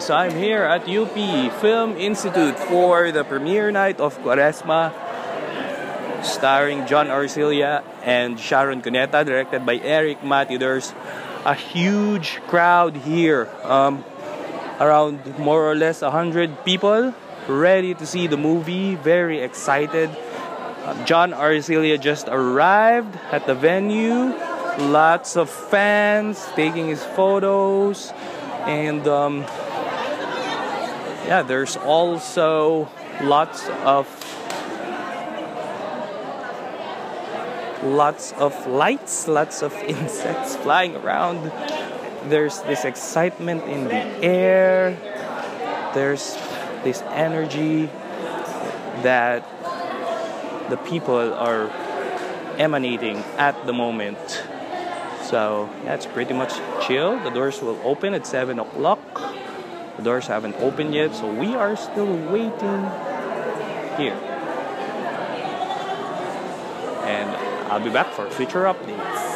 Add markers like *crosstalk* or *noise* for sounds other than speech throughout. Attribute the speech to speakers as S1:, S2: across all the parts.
S1: So I'm here at UP Film Institute for the premiere night of Quaresma, starring John Arcilla and Sharon Cuneta, directed by Eric Matthew. There's a huge crowd here, um, around more or less 100 people, ready to see the movie, very excited. Uh, John Arcilla just arrived at the venue. Lots of fans taking his photos, and um, yeah, there's also lots of lots of lights, lots of *laughs* insects flying around. There's this excitement in the air. There's this energy that the people are emanating at the moment. So yeah, it's pretty much chill. The doors will open at 7 o'clock. The doors haven't opened yet, so we are still waiting here. And I'll be back for future updates.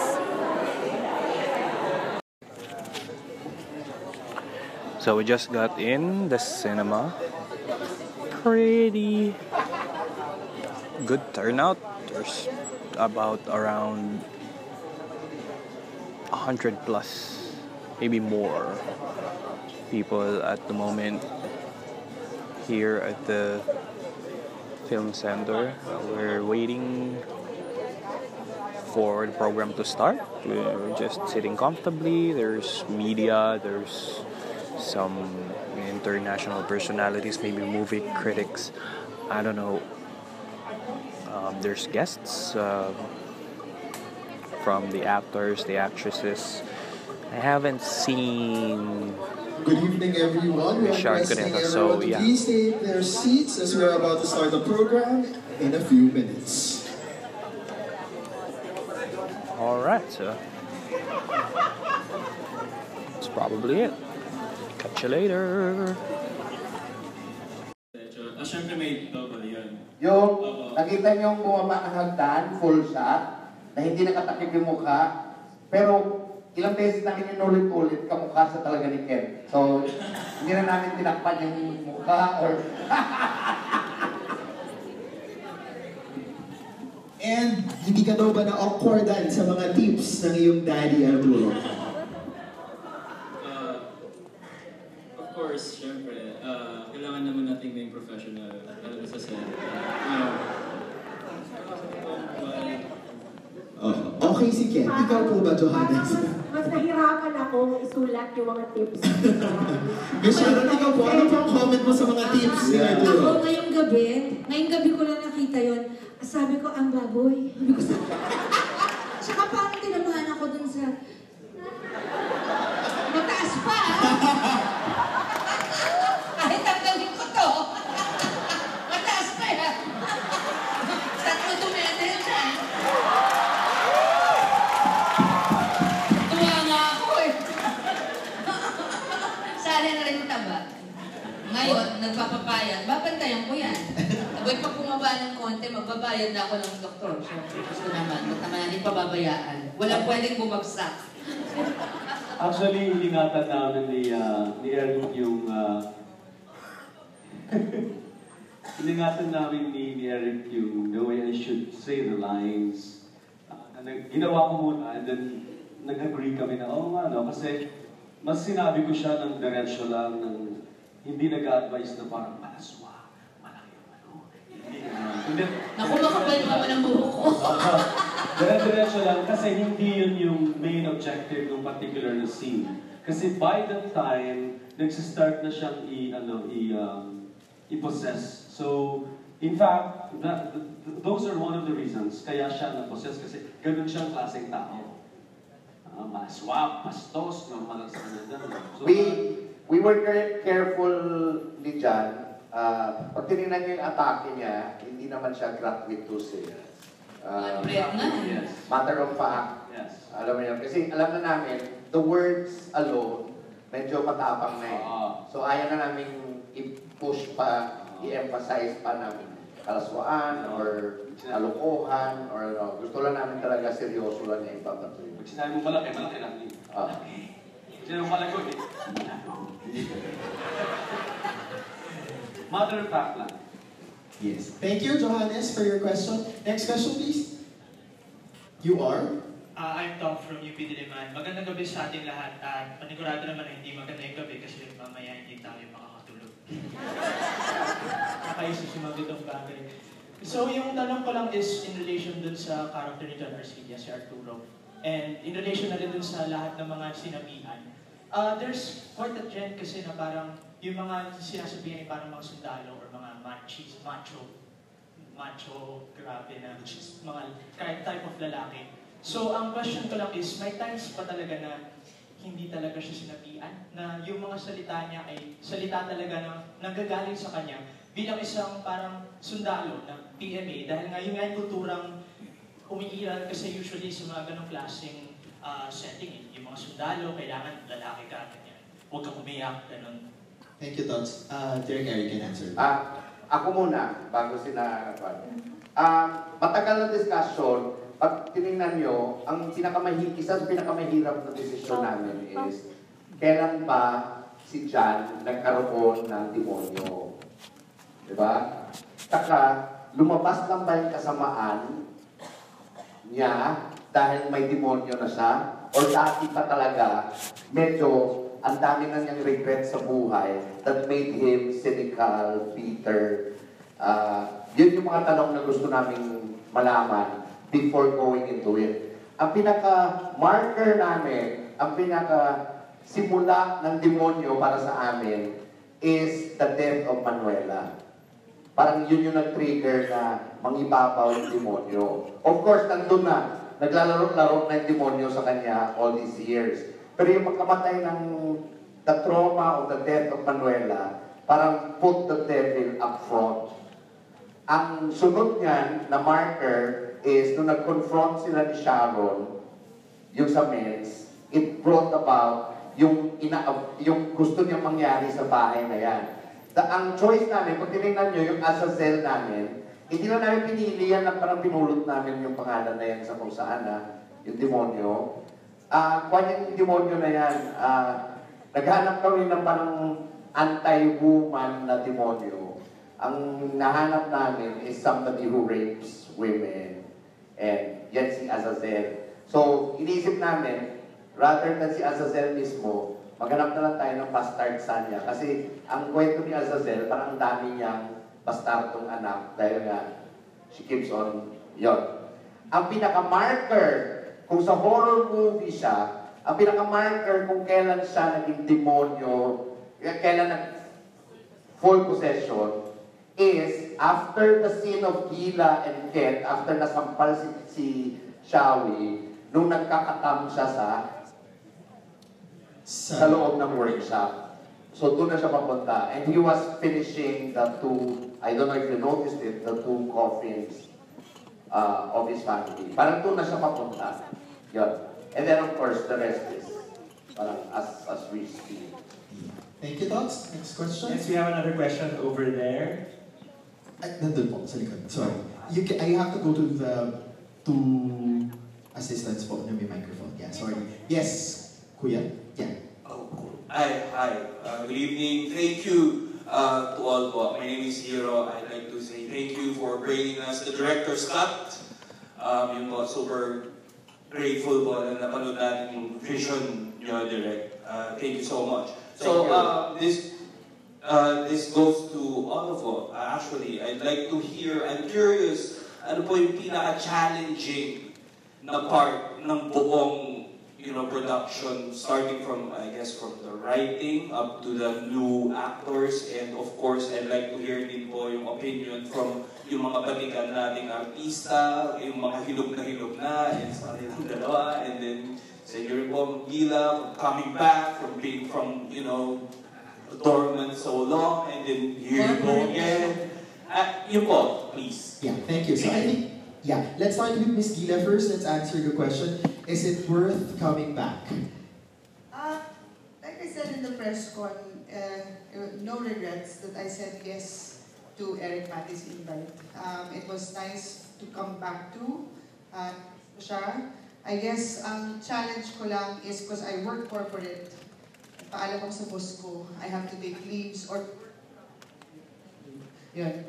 S1: So we just got in the cinema. Pretty good turnout. There's about around 100 plus, maybe more people at the moment here at the film center. We're waiting for the program to start. We're just sitting comfortably. There's media, there's some international personalities, maybe movie critics. I don't know. Um, there's guests uh, from the actors, the actresses. I haven't seen
S2: Good evening, everyone. We are
S1: Shark
S2: requesting
S1: Cuneta,
S2: everyone
S1: so,
S2: to
S1: yeah.
S2: please take their seats as we're about to start the program in a few minutes.
S1: Alright, so that's probably it. Catch you later.
S3: Ah, syempre may double yun.
S4: Yung nakita niyo yung bumaba ng hagdan, full shot, na hindi nakatakip yung mukha, pero ilang beses namin inulit-ulit kamukha sa talaga ni Ken. So, hindi na namin tinakpan yung mukha or...
S2: And hindi ka daw ba na-awkwardan sa mga tips ng iyong daddy, Arturo?
S3: Ah, of course, syempre, ah, kailangan naman natin maging professional, lalo na sa set. Ah, well,
S2: Oh, okay si Ken. Ikaw po ba, Johannes?
S5: Mas, mas nahirapan ako isulat yung mga tips. *laughs*
S2: Miss Sharon, ikaw po, ano po ang comment mo sa mga tips ni
S5: Ako
S2: Arturo?
S5: ngayong gabi, ngayong gabi ko lang nakita yon. Sabi ko, ang baboy. Sabi ko sa... *laughs* Tsaka parang tinabahan ako dun sa... Mataas pa! ah. Kahit tanggalin ko to. Mataas pa yan. Tatlo tumeter siya. Tuwa nga ako eh.
S6: Sali na rin yung taba. Ngayon, nagpapapayat, babantayan ko yan. Abay, pag bumaba ng konti, magbabayad na ako ng doktor. Siyempre, gusto naman, ba't naman natin pababayaan? Walang pwedeng bumagsak.
S7: Actually, ingatan namin ni, uh, ni Eric yung... *laughs* Uh, iningatan namin ni, ni Eric yung the way I should say the lines. Uh, nag- ginawa ko muna and then nag-agree kami na, oo nga, no? Kasi mas sinabi ko siya ng diretsyo lang, ng hindi nag-advise na parang malaswa,
S6: Naku, makapal naman ang buhok ko. *laughs*
S7: Dire-diretso lang kasi hindi yun yung main objective ng particular na scene. Kasi by the time, nagsistart na siyang i, ano, i, um, i-possess. So, in fact, that, th- those are one of the reasons kaya siya na-possess kasi ganun siyang klaseng tao. Uh, maswap, pastos, no, malas So,
S4: We, we were care- careful ni John. Uh, pag tinignan niyo yung atake niya, hindi naman siya gratuitous eh. Uh,
S7: yes.
S4: matter of fact,
S7: Yes.
S4: alam mo yun. Kasi alam na namin, the words alone, medyo matapang na eh.
S7: Oo.
S4: So ayaw na namin i-push pa, i-emphasize pa namin kalaswaan or kalokohan or ano. Gusto lang namin talaga seryoso lang niya ipapatuloy.
S7: Pag sinabi mo malaki, malaki lang yun.
S4: Ah.
S7: Sino malagot eh? Matter of fact lang.
S2: Yes. Thank you, Johannes, for your question. Next question, please. You are?
S8: Ah, I'm Tom from UP Diliman. Magandang gabi sa ating lahat at panigurado naman na hindi maganda yung gabi kasi mamaya hindi tayo makakatulog. Nakaisip si mga itong bagay. So yung tanong ko lang is in relation dun sa character ni John Arcilia, si Arturo. And in relation na rin dun sa lahat ng mga sinabihan. Uh, there's quite a trend kasi na parang yung mga sinasabihan ay parang mga sundalo or mga machis, macho, macho, grabe na, mga type of lalaki. So, ang question ko lang is, may times pa talaga na hindi talaga siya sinabihan, na yung mga salita niya ay salita talaga na nanggagaling sa kanya bilang isang parang sundalo ng PMA dahil nga yung kulturang umiiral kasi usually sa mga ganong klaseng ah, setting, eh. yung mga sundalo, kailangan lalaki ka, ganyan. Huwag kang umiyak, ganun.
S2: Thank you, Tots. Uh, Derek Harry can answer.
S4: Ah, ako muna, bago sina... Ah, matagal na discussion, pag tinignan nyo, ang pinakamahi, isa sa pinakamahirap na desisyon namin is, kailan ba si John nagkaroon ng demonyo? Di ba? Saka, lumabas lang ba yung kasamaan niya dahil may demonyo na siya? Or dati pa talaga, medyo ang dami na niyang regret sa buhay that made him cynical, bitter. Uh, yun yung mga tanong na gusto naming malaman before going into it. Ang pinaka-marker namin, ang pinaka-simula ng demonyo para sa amin is the death of Manuela. Parang yun yung nag-trigger na mangibabaw yung demonyo. Of course, nandun na. Naglalaro-laro na yung demonyo sa kanya all these years. Pero yung pagkamatay ng the trauma of the death of Manuela, parang put the devil up front. Ang sunod niyan na marker is nung nag-confront sila ni Sharon, yung sa men's, it brought about yung, ina, yung gusto niya mangyari sa bahay na yan. The, ang choice namin, kung tinignan nyo, yung Azazel namin, hindi na namin pinili yan na parang pinulot namin yung pangalan na yan sa kung saan na, yung demonyo. Ah, uh, yung demonyo na yan, ah, naghanap kami ng parang anti-woman na demonyo. Ang nahanap namin is somebody who rapes women. And yan si Azazel. So, inisip namin, rather than si Azazel mismo, maghanap na lang tayo ng bastard son niya. Kasi ang kwento ni Azazel, parang ang dami niyang bastardong anak dahil nga she keeps on yon. Ang pinaka-marker kung sa horror movie siya, ang pinaka-marker kung kailan siya naging demonyo, kailan nag full possession, is after the scene of Gila and Ket, after nasampal si, si Shawi, nung nagkakatam siya sa sa loob ng workshop. So doon na siya papunta. And he was finishing the two, I don't know if you noticed it, the two coffins uh, of his family. Parang doon na siya papunta. Yun. And then of course, the rest is parang as, as we speak.
S2: Thank you, Tots. Next question.
S8: Yes, we have another question over there.
S2: Ay, nandun po, sa likod. Sorry. You can, I have to go to the two assistants po na may microphone. Yeah, sorry. Yes, Kuya. Yeah.
S1: Oh, hi, hi. Uh, good evening. Thank you uh, to all po. My name is Hiro. I'd like to say thank you for bringing us the director's cut. Um, yun po, super grateful po na napanood natin yung vision nyo direct. Uh, thank you so much. So uh, this uh, this goes to all of us. Uh, actually, I'd like to hear, I'm curious, ano po yung pinaka-challenging na part ng buong you know, production, starting from, I guess, from the writing up to the new actors, and of course, I'd like to hear din po yung opinion from yung mga batikan nating artista, yung mga hilog na hilog na, and sa kanilang dalawa, and then sa inyo rin po, Gila, coming back from being from, you know, dormant so long, and then here you go again. Uh, yun po, please.
S2: Yeah, thank you. So I think yeah, let's start with Miss Gila first. Let's answer your question. Is it worth coming back?
S9: Uh, like I said in the press con, uh, no regrets that I said yes to Eric Matty's invite. Um, it was nice to come back to uh. I guess ang challenge ko lang is because I work corporate, paalam ako sa boss ko, I have to take leaves or... Yun.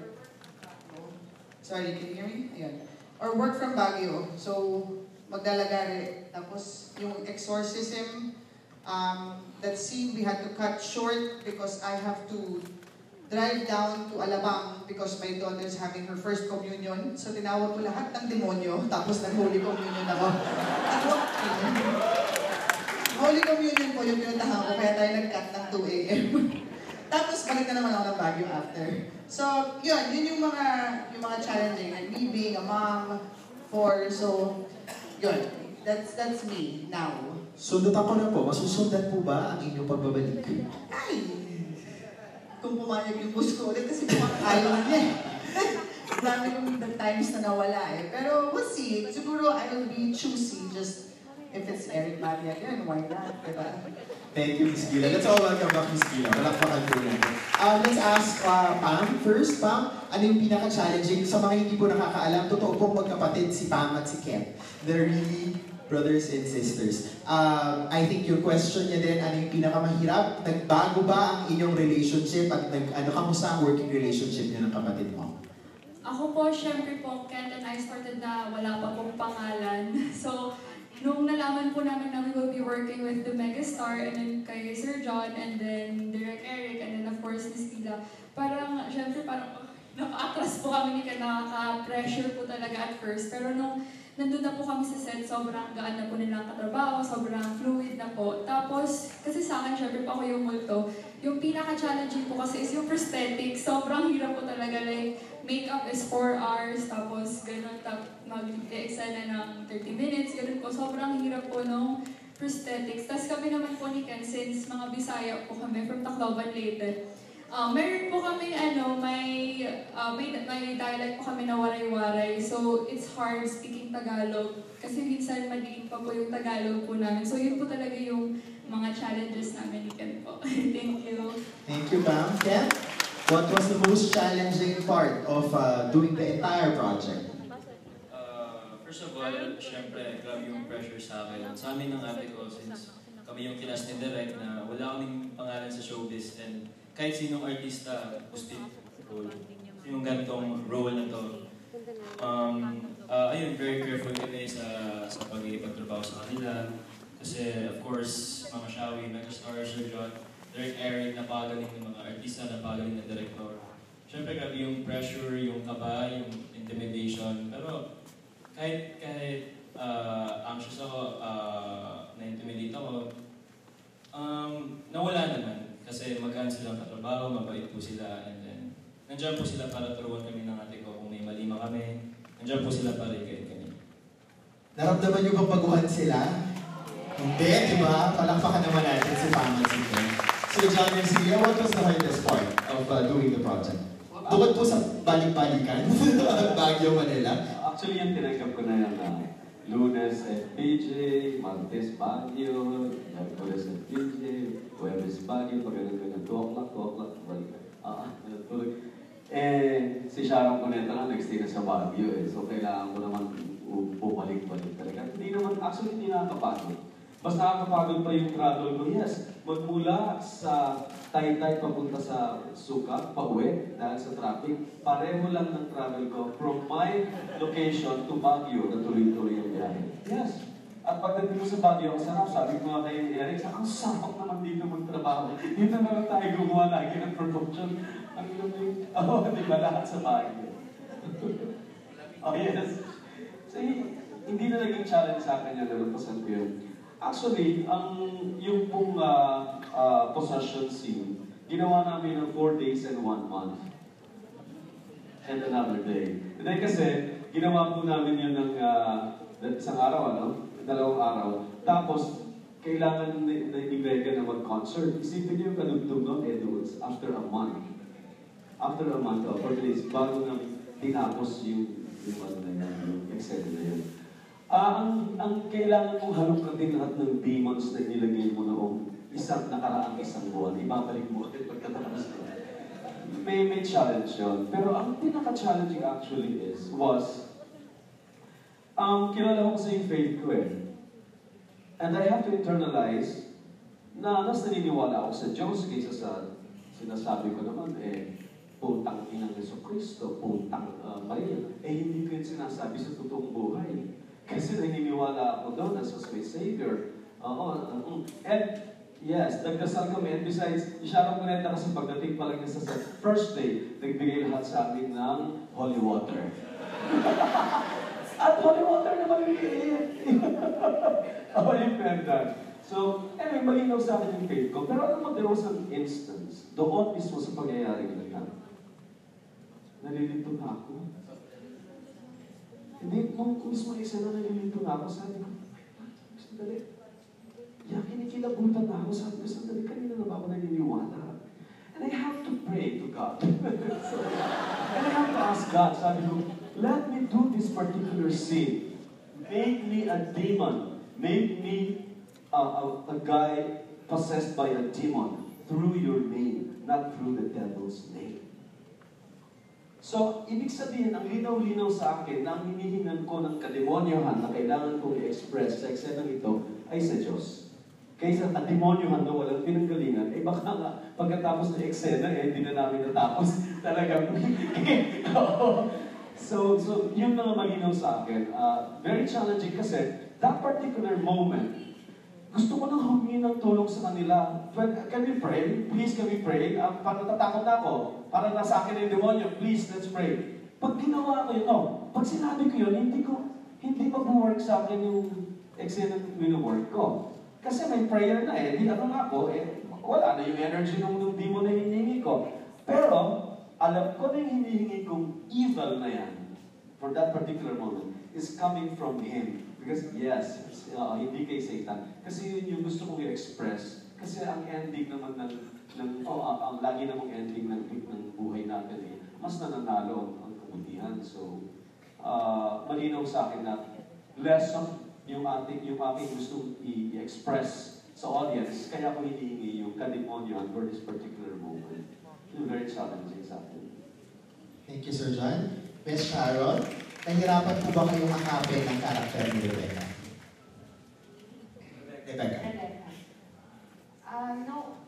S9: Sorry, can you hear me? Ayun. Or work from Baguio. So, maglalagari. Tapos, yung exorcism, um, that scene we had to cut short because I have to drive down to Alabang because my daughter is having her first communion. So, tinawag ko lahat ng demonyo. *laughs* Tapos, nag-holy communion ako. Holy communion po yung pinuntahan ko, kaya tayo nag-cut ng 2 a.m. *laughs* Tapos balik na naman ako ng Baguio after. So, yun, yun yung mga yung mga challenging. Like me being a mom, for, so, yun. That's that's me now.
S2: Sundutan ko na po, masusundan po ba ang inyong pagbabalik?
S9: Ay! Kung pumayag yung boss ko ulit kasi mukhang ayaw niya. *laughs* Dami kong the times na nawala eh. Pero we'll see. Siguro I will be choosy just if it's Eric Mati again, why not? Diba?
S2: Thank you, Miss Gila. Let's all welcome back Miss Gila. Palakpakan po natin. Um, let's ask uh, Pam first. Pam, ano yung pinaka-challenging? Sa mga hindi po nakakaalam, totoo pong magkapatid si Pam at si Ken. They're really brothers and sisters. Um, I think your question niya din, ano yung pinakamahirap? Nagbago ba ang inyong relationship at nag, ano, kamusta ang working relationship niyo ng kapatid mo?
S10: Ako po, syempre po, Ken and I started na wala pa pong pangalan. *laughs* So, nung nalaman po namin na we will be working with the megastar and then kay Sir John and then Direk Eric and then of course Miss Tila, parang, syempre parang naka-atras po kami ni Ken, nakaka-pressure po talaga at first. Pero nung nandun na po kami sa set, sobrang gaan na po nilang katrabaho, sobrang fluid na po. Tapos, kasi sa akin, syempre po ako yung multo, yung pinaka-challenging po kasi is yung prosthetic. Sobrang hirap po talaga, like, makeup is 4 hours, tapos ganun, tap, mag-eksena ng 30 minutes, ganun po. Sobrang hirap po nung prosthetics. Tapos kami naman po ni Ken, since mga Bisaya po kami, from Tacloban, Leyte, Uh, meron po kami, ano, may, uh, may, may dialect po kami na waray-waray. So, it's hard speaking Tagalog. Kasi minsan maliit pa po yung Tagalog po namin. So, yun po talaga yung mga challenges namin ni Ken po. *laughs* Thank you.
S2: Thank you, Pam. Ken, what was the most challenging part of uh, doing the entire project?
S3: Uh, first of all, syempre, grabe yung pressure sa akin. Sa amin ng ate ko, since kami yung kinas ni Direk na wala kaming pangalan sa showbiz and kahit sinong artista, gusto role. Yung ganitong role na to. Um, uh, ayun, very careful kami sa, sa pag-ipagtrabaho sa kanila. Kasi, of course, Mama Shawi, Megastar, Sir John, Derek Eric, napagaling ng mga artista, napagaling ng director. Siyempre, grabe yung pressure, yung kaba, yung intimidation. Pero, kahit uh, anxious ako, uh, na-intimidate ako, um, nawala naman. Kasi magaan silang katrabaho, mabait po sila, and then, nandiyan po sila para turuan kami ng ate ko kung may mali man kami. Nandiyan po sila para ikay kami.
S2: Naramdaman niyo bang baguhan sila? Hindi, di ba? Palakpakan naman natin si Pam at si Ken. So, John Garcia, what was the hardest part of uh, doing the project? Bukod po sa balik-balikan, *laughs* Baguio, Manila.
S7: Actually, yung tinanggap ko na yan na Lunes at PJ, Martes Baguio, Merkules at PJ, Huwebes Baguio, pag ganun ganun, 2 o'clock, 2 o'clock, balik. Ah, tulog. Eh, si Sharon Cuneta nga nag-stay na sa Baguio eh, so kailangan ko naman bumalik-balik talaga. Hindi naman, actually hindi nakakapagod. Mas nakakapagod pa yung travel ko. Yes, magmula sa Taytay papunta sa Sukat, pauwi dahil sa traffic. Pareho lang ng travel ko from my location to Baguio na tuloy-tuloy yung biyahe. Yes. At pagdating ko sa Baguio, ang sarap. Sabi ko nga kay Eric, ang sarap naman dito magtrabaho. Dito na lang tayo gumawa lagi ng production. Luming, oh, di ba lahat sa Baguio? *laughs* oh, yes. So, hindi na naging challenge sa akin yung nalupasan ko yun. Actually, ang yung pong uh, uh, possession scene, ginawa namin ng 4 days and 1 month. And another day. And then kasi, ginawa po namin yun ng uh, isang araw, ano? Dalawang araw. Tapos, kailangan ni, ni Vega na mag-concert. Isipin niyo yung kadugtong eh, Edwards, after a month. After a month, oh, 4 days, bago namin tinapos yung, yung, ano na yan, yung eksena na yun. Ah, ang, ang kailangan mong halukatin lahat ng demons na nilagay mo noong isang nakaraang isang buwan, ibabalik mo ulit pagkatapos ko. May, may challenge yun. Pero ang pinaka-challenging actually is, was, um, kilala ko kasi yung faith ko eh. And I have to internalize na mas naniniwala ako sa Diyos kaysa sa sinasabi ko naman, eh, putang inang Yeso Kristo, putang uh, Maria. Eh, hindi ko yun sinasabi sa totoong buhay. *laughs* Kasi naniniwala ako doon as was my Savior. Oo, uh, and yes, nagdasal kami. And besides, Sharon Cuneta kasi pagdating pa lang niya sa first day, nagbigay lahat sa amin ng holy water. *laughs* At holy water na maliliit. *laughs* holy pendant. So, anyway, malinaw sa akin yung faith ko. Pero alam mo, there was an instance, doon mismo sa pangyayari na yan, nalilito na ako. Hindi, nung mismo isa na nalilito na ako, sabi ko, sandali, yan, kinikilabutan na ako, sabi ko, sandali, kanina na ba ako naniniwala? And I have to pray to God. so, *laughs* and I have to ask God, sabi ko, let me do this particular sin. Make me a demon. Make me a, a, a guy possessed by a demon through your name, not through the devil's name. So, ibig sabihin, ang linaw-linaw sa akin na ang hinihingan ko ng kademonyohan na kailangan kong i-express sa eksenang ito ay sa Diyos. Kaysa kademonyohan na walang pinanggalingan, eh baka nga pagkatapos ng eksena, eh hindi na namin natapos *laughs* talagang. *laughs* so, so, yun mga malinaw sa akin. Uh, very challenging kasi that particular moment, gusto ko nang humingi ng tulong sa kanila. Can we pray? Please, can we pray? Um, parang natatakot na ako. Parang nasa akin yung demonyo. Please, let's pray. Pag ginawa ko yun, oh, pag sinabi ko yun, hindi ko, hindi mag-work sa akin yung ng wino-work ko. Kasi may prayer na eh. Di ano nga ako, eh, wala na yung energy ng, ng demon na hinihingi ko. Pero, alam ko na yung hinihingi kong evil na yan, for that particular moment, is coming from Him. Because yes, uh, hindi kay Satan. Kasi yun yung gusto kong i-express. Kasi ang ending naman ng, ng oh, ang, ang lagi namang ending ng, ng buhay natin eh, mas nananalo ang, ang kabutihan. So, uh, malinaw sa akin na lesson yung ating yung aking gustong i-express sa audience, kaya ko hinihingi yung kademonyohan for this particular moment. Yung very challenging sa akin.
S2: Thank you, Sir John. Miss Sharon, nahirapan po ba kayong akapin ng karakter ni Rebecca? Rebecca.
S11: Rebecca. Ah, no.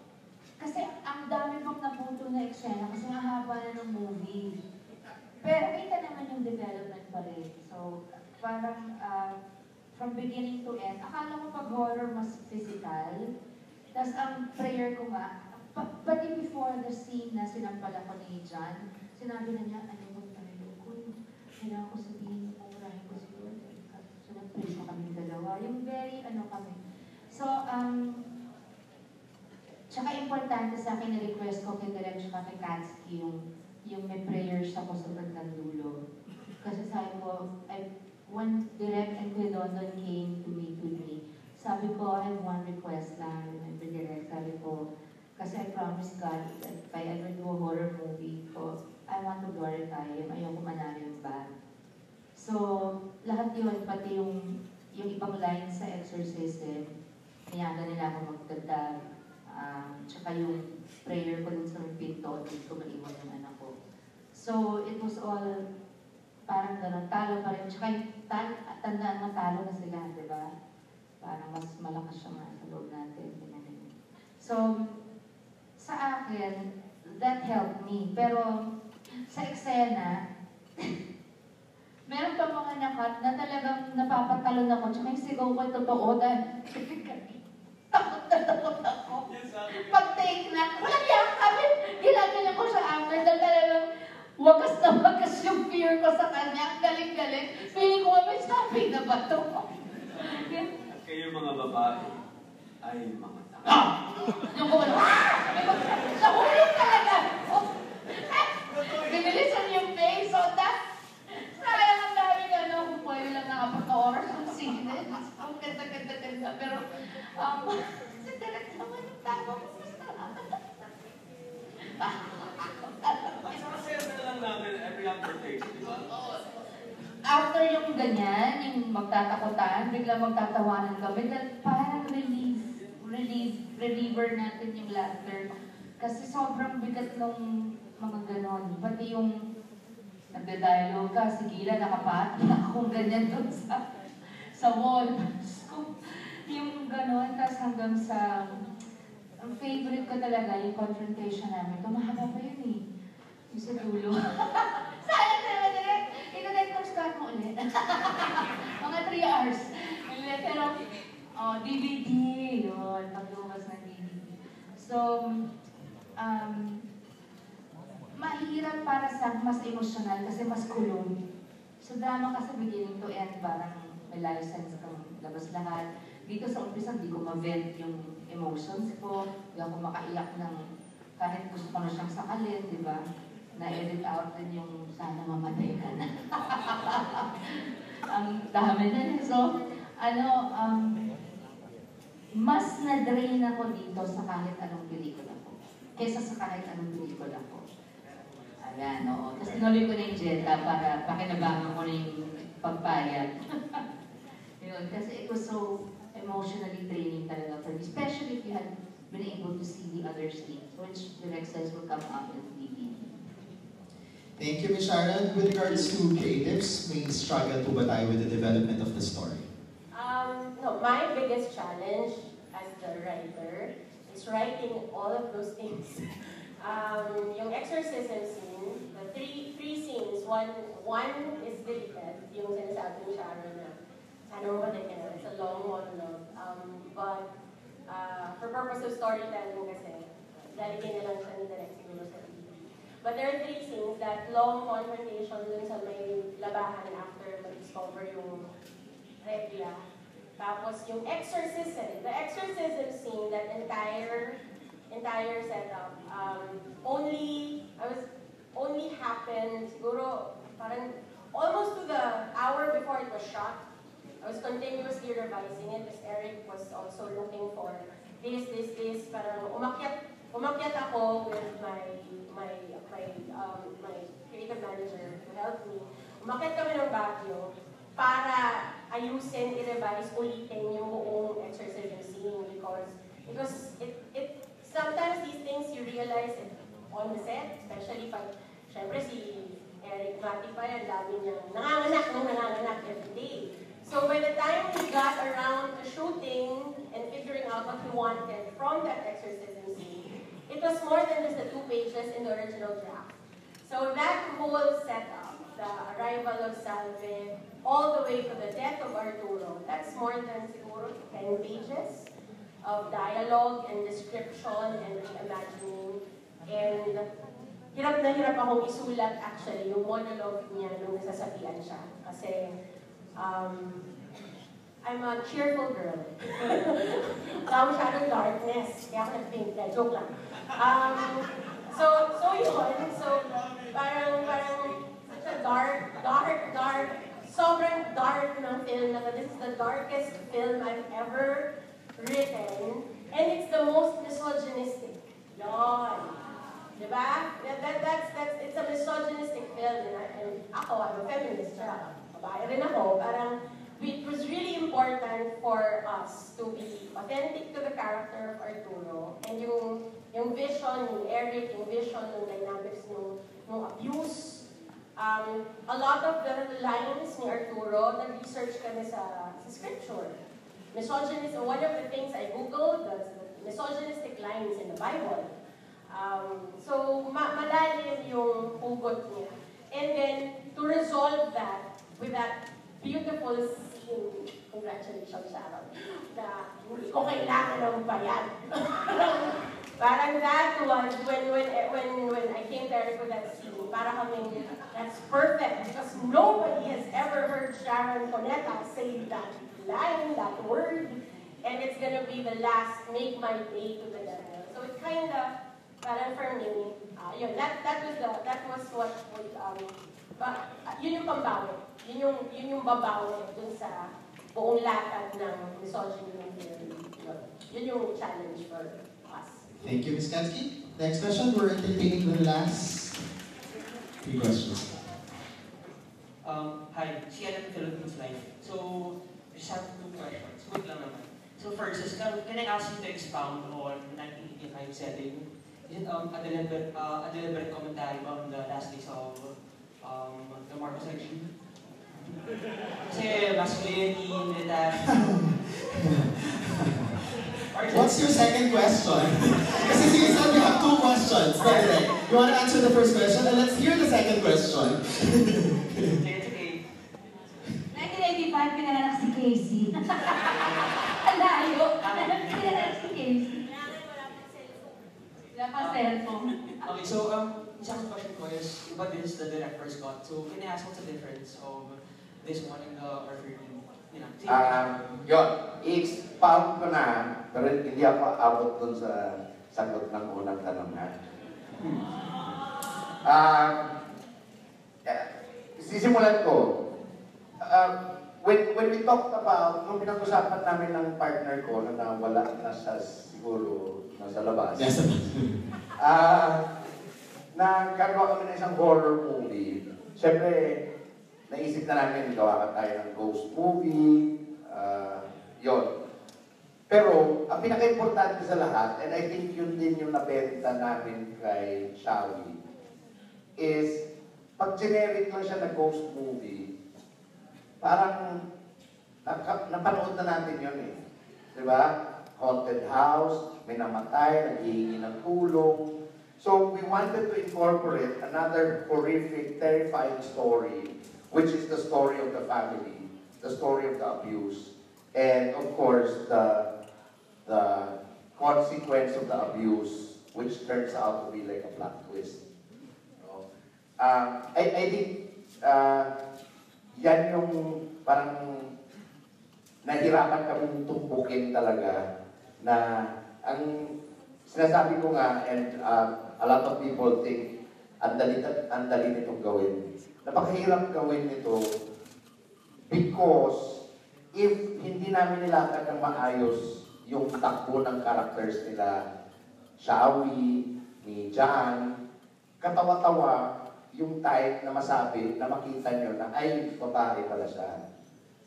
S11: Kasi ang dami pang naputo na eksena kasi ang haba na ng movie. Pero kita naman yung development pa rin. So, parang uh, from beginning to end, akala ko pag horror mas physical. Tapos ang prayer ko nga, pati before the scene na sinampal ako ni John, sinabi na niya, ano ko, kailangan ko sabihin, murahin ko si Lord. So, nag-pray pa kami dalawa. Yung very, ano kami. So, um, tsaka importante sa akin na request ko kay Direk tsaka kay Katsky yung, yung may prayers ako sa bandang dulo. Kasi sabi ko, I, when Direk and Kuya London came to meet with sabi ko, I have one request lang, remember Direk, sabi ko, kasi I promised God that if I ever do a horror movie ko, I want to glorify Him, ayoko manalo yung bad. So, lahat yun, pati yung, yung ibang lines sa exorcism, niyaga nila ako magdagdag. Um, tsaka yung prayer ko dun sa pinto, dun ko maiwan yung anak ko. So, it was all parang ganun, talo pa rin. Tsaka tal, tandaan mo talo na sila, di ba? Parang mas malakas siya nga sa loob natin. So, sa akin, that helped me. Pero, sa eksena, *laughs* meron pa mga nakat na talagang napapatalon ako. Tsaka yung sigaw ko totoo dahil *laughs* takot na takot ako. Pag take na, walang yak kami. Ginagano ko sa after dahil talagang wagas na wagas yung fear ko sa kanya. Ang galing-galing. Feeling ko, may sabi na ba ito?
S7: At kayo mga babae, ay mga tanga.
S11: Ah! Yung kumano, ah! Nahulog talaga! Oh. Binilisan yung face. So that, sayang ang daming ano, kung pwede lang nakapagka-oras ng scene. Ang ganda-ganda-ganda. Pero, um, si Derek naman yung tao ko. After yung ganyan, yung magtatakutan, bigla magtatawanan kami, parang relief, relief, reliever natin yung laughter. Kasi sobrang bigat nung mga ganon. Pati yung nagda-dialogue ka, sigila, nakapat, akong ganyan doon sa, sa wall. So, yung ganon, tapos hanggang sa, ko talaga yung confrontation namin. Tumahaba pa yun eh. Yung sa dulo. *laughs* Sayang naman direct. Ito-direct ko start mo ulit. *laughs* Mga 3 hours. Pero, oh, DVD. Yun, paglumas ng DVD. So, um, mahirap para sa mas emotional kasi mas kulong. So, drama kasi beginning to end, parang may license kang labas lahat. Dito sa umpisa, hindi ko ma-vent yung emotions ko. Hindi ako makaiyak ng kahit gusto ko na siyang sakalin, di ba? Na-edit out din yung sana mamatay ka na. *laughs* Ang dami na rin. So, ano, um, mas na-drain ako dito sa kahit anong pelikula ko. Kesa sa kahit anong pelikula ko. Ayan, oo. Tapos tinuloy ko na yung Jetta para pakinabangan ko na yung pagpayag. *laughs* Yun, kasi it was so emotionally draining talaga for me. Especially if you had been able to see the other scenes, which the next says will come out in DVD.
S2: Thank you, Ms. Sharon. With regards to creatives, may struggle po ba tayo with the development of the story?
S12: Um, no, my biggest challenge as the writer is writing all of those things. *laughs* um, yung exorcism scene, three three scenes, one one is deleted, yung sinasabi ni Sharon na sana ka na, it's a long monologue. Um, but uh, for purpose of storytelling kasi, lalagyan na lang siya ni direct siguro sa TV. But there are three scenes that long confrontation dun sa may labahan after ma-discover yung regla. Tapos yung exorcism, the exorcism scene, that entire entire setup, um, only, I was, only happened, parang, almost to the hour before it was shot. I was continuously revising it because Eric was also looking for this, this, this, parang umakyat, umakyat ako with my, my, my, um, my creative manager to help me. Umakyat kami ng Baguio para ayusin, i-revise, ulitin yung buong exorcism scene because because it, it, sometimes these things you realize it on the set, especially pag, syempre si Eric Mati pa yan, niyang nanganganak nung nanganganak every day. So by the time we got around to shooting and figuring out what we wanted from that exorcism scene, it was more than just the two pages in the original draft. So that whole setup, the arrival of Salve, all the way to the death of Arturo, that's more than siguro 10 pages of dialogue and description and reimagining. And hirap na hirap akong isulat actually yung monologue niya nung nasasabihan siya. Kasi um, I'm a cheerful girl. *laughs* Wala masyadong darkness. Kaya ako nag-think na. Joke lang. Um, so, so yun. So, parang, parang, such a dark, dark, dark, sobrang dark ng film na. This is the darkest film I've ever rin ako. Parang, it was really important for us to be authentic to the character of Arturo. And yung, yung vision ni Eric, yung vision dynamics ng, ng abuse. Um, a lot of the lines ni Arturo, nag-research kami sa, sa scripture. Misogynism, one of the things I googled, the, the misogynistic lines in the Bible. Um, so, ma malalim yung hugot niya. And then, to resolve that with that beautiful scene, congratulations, Sharon, na hindi ko kailangan ng bayan. Parang that *laughs* was when, when, when, when I came there with that scene, para kaming, that's perfect because nobody has ever heard Sharon Coneta say that line, that word, and it's gonna be the last, make my day to the devil. So it kind of, parang for me, uh, yun, that, that was the, that was what, what um, ba, yun yung pambawi. Yun yung, yun yung babawi dun sa buong latag ng misogyny ng theory. Yun, yun yung challenge for us.
S2: Thank you, Ms. Kansky. Next question, we're entertaining the last three questions.
S13: Um, hi, CNN Philippines Live. So, I just have two questions. Quick lang naman. So first is, can, can I ask you to expound on 1985 setting? Is it um, a, deliberate, uh, a deliberate commentary on the last days of um, the Marcos regime? Kasi masculinity, it
S2: what's your second question? *laughs* Kasi you said you have two questions. No, direct. You want to answer the first question? And let's hear the second question.
S11: 1985, pinanganak si Casey. *laughs* Ang layo. Pinanganak si Casey. Wala pa cellphone.
S13: Okay, so um, second question ko is, iba din the director's cut. So can I ask what's the difference of this one and the Orphan? You know,
S4: Um, yun, i-expound ko na, pero hindi ako abot dun sa sagot ng unang tanong ha. *laughs* Um, eh, sisimulan ko. Um, when, when we talked about, nung pinag-usapan namin ng partner ko na nawala na sa siguro nasa labas.
S2: Yes.
S4: Ah, nagkagawa kami ng isang horror movie. Siyempre, naisip na namin gawa ka tayo ng ghost movie, ah, yon. Pero, ang pinaka-importante sa lahat, and I think yun din yung nabenta namin kay Shawi, is, pag generic lang siya na ghost movie, parang naka, napanood na natin yun eh. Di ba? Haunted house, may namatay, naghihingi ng tulong. So we wanted to incorporate another horrific, terrifying story, which is the story of the family, the story of the abuse, and of course the the consequence of the abuse, which turns out to be like a plot twist. Um, I, I think uh, yan yung parang nahirapan kami tumbukin talaga na ang sinasabi ko nga and uh, a lot of people think ang dali, ang dali nitong gawin. Napakahirap gawin nito because if hindi namin nilakad ng maayos yung takbo ng characters nila, Shawi, ni Jan, katawa-tawa yung type na masabi na makita nyo na ay, babae pala siya.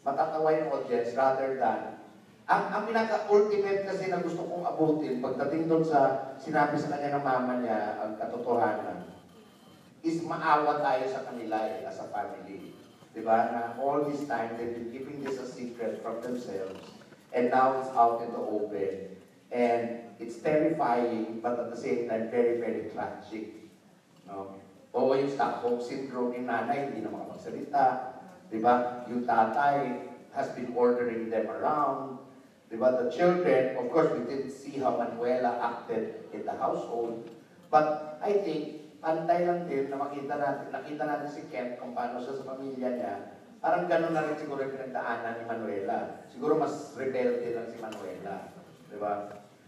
S4: Matatawa yung audience rather than ang, ang pinaka-ultimate kasi na gusto kong abutin pagdating doon sa sinabi sa kanya ng mama niya ang katotohanan is maawa tayo sa kanila eh, as a family. Diba? Na all this time, they've been keeping this a secret from themselves and now it's out in the open. And it's terrifying, but at the same time, very, very tragic. No? Oo, yung Stockholm Syndrome, yung nanay, hindi na makapagsalita. Diba? Yung tatay has been ordering them around. Diba? The children, of course, we didn't see how Manuela acted in the household. But I think, pantay lang din na makita natin, nakita natin si Kent kung paano siya sa pamilya niya. Parang gano'n na rin siguro yung pinagdaanan ni Manuela. Siguro mas rebelde lang si Manuela. Diba?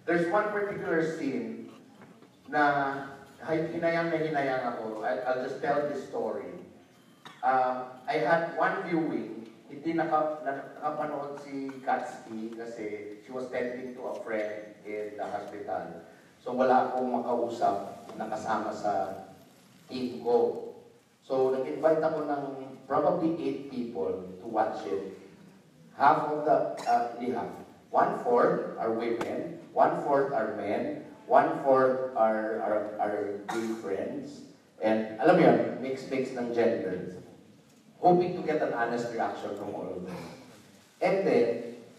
S4: There's one particular scene na hinayang na hinayang ako. I'll just tell this story. Um, I had one viewing, hindi naka, na, nakapanood si Katsuki kasi she was tending to a friend in the hospital. So wala akong makausap na kasama sa team ko. So nag-invite ako ng probably eight people to watch it. Half of the, uh, hindi half, one-fourth are women, one-fourth are men, one-fourth are, are, are gay friends, and alam mo yun, mix-mix ng gender. Hoping to get an honest reaction from all of them. And then,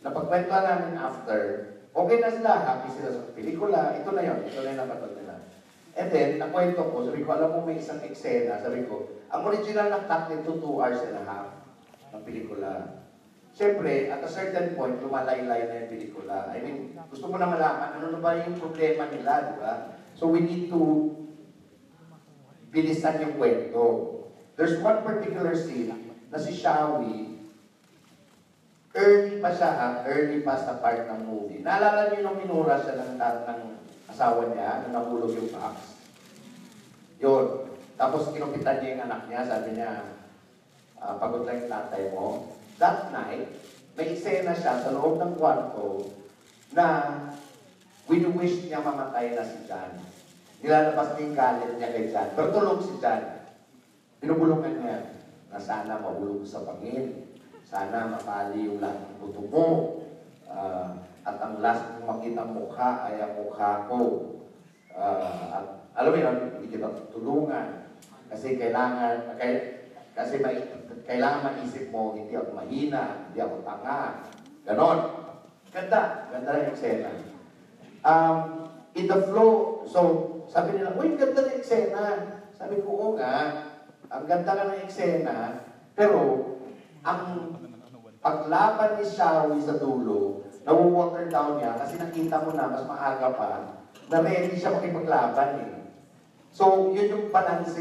S4: napagkwentuhan namin after, okay na sila, happy sila sa pelikula, ito na yun, ito na yung napanood nila. And then, nakwento ko, sabi ko, alam mo may isang eksena, sabi ko, ang original na cut nito 2 hours and a half ng pelikula. Siyempre, at a certain point, lumalaylay na yung pelikula. I mean, gusto mo na malaman, ano na ba yung problema nila, di ba? So we need to bilisan yung kwento. There's one particular scene na si Shawi, early pa siya ha, early pa sa part ng movie. Naalala niyo nung minura siya ng, ng asawa niya, na nahulog yung box. Yun. Tapos kinupitan niya yung anak niya, sabi niya, ah, pagod lang yung tatay mo. That night, may eksena siya sa loob ng kwarto na wini-wish niya mamatay na si John. Nilalabas niya yung galit niya kay John. Pero tulog si John. Binubulungan niya na sana mahulog sa pangin. Sana mapali yung lahat ng buto mo. Ah, at ang last mong makita mukha ay ang mukha ko. Ah, at alam mo yun, hindi kita tutulungan. Kasi kailangan, kay, kasi may, kailangan maisip mo, hindi ako mahina, hindi ako tanga. Ganon. Ganda. Ganda rin yung eksena. Um, in the flow, so sabi nila, uy, ganda ng eksena. Sabi ko, oo nga, ang ganda na ng eksena, pero ang paglaban ni Shawi sa dulo, nawo-water down niya kasi nakita mo na mas maaga pa na ready siya makipaglaban eh. So, yun yung balance.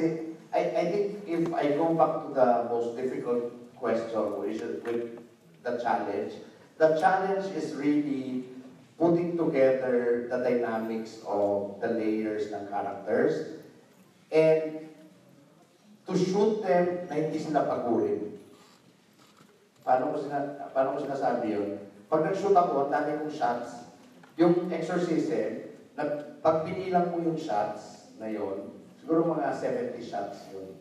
S4: I, I think if I go back to the most difficult question, which is with the challenge, the challenge is really putting together the dynamics of the layers ng characters and to shoot them na hindi sila pagurin. Paano ko, sina, paano ko sinasabi yun? Pag nag-shoot ako, ang dami kong shots. Yung exorcism, nag, pag pinilang mo yung shots na yon, siguro mga 70 shots yun.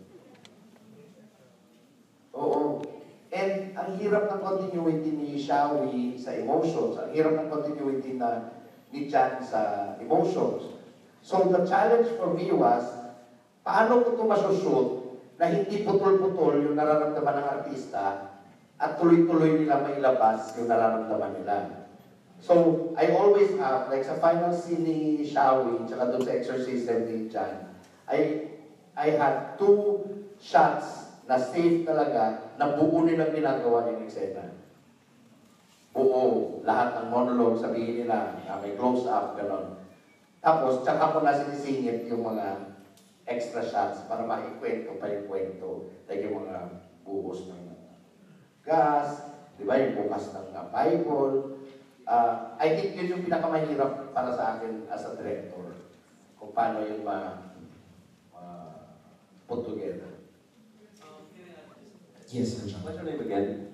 S4: Oo. And ang hirap ng continuity ni Shawi sa emotions, ang hirap ng continuity na ni Chan sa emotions. So the challenge for me was, paano ko ito masushoot na hindi putol-putol yung nararamdaman ng artista at tuloy-tuloy nila mailabas yung nararamdaman nila. So, I always have, like sa final scene ni Shawi, tsaka doon sa exorcism ni Chan, I, I had two shots na safe talaga, na buo nilang ginagawa yung eksena. Buo, lahat ng monologue, sabihin nila, na may close-up, gano'n. Tapos, tsaka ko na sinisingit yung mga extra shots para maikwento pa yung kwento. Like yung mga buhos ng gas, di ba, yung bukas ng uh, Bible. Uh, I think yun yung pinakamahirap para sa akin as a director. Kung paano yung ma, uh, put together.
S2: Yes, John.
S7: What's your name again?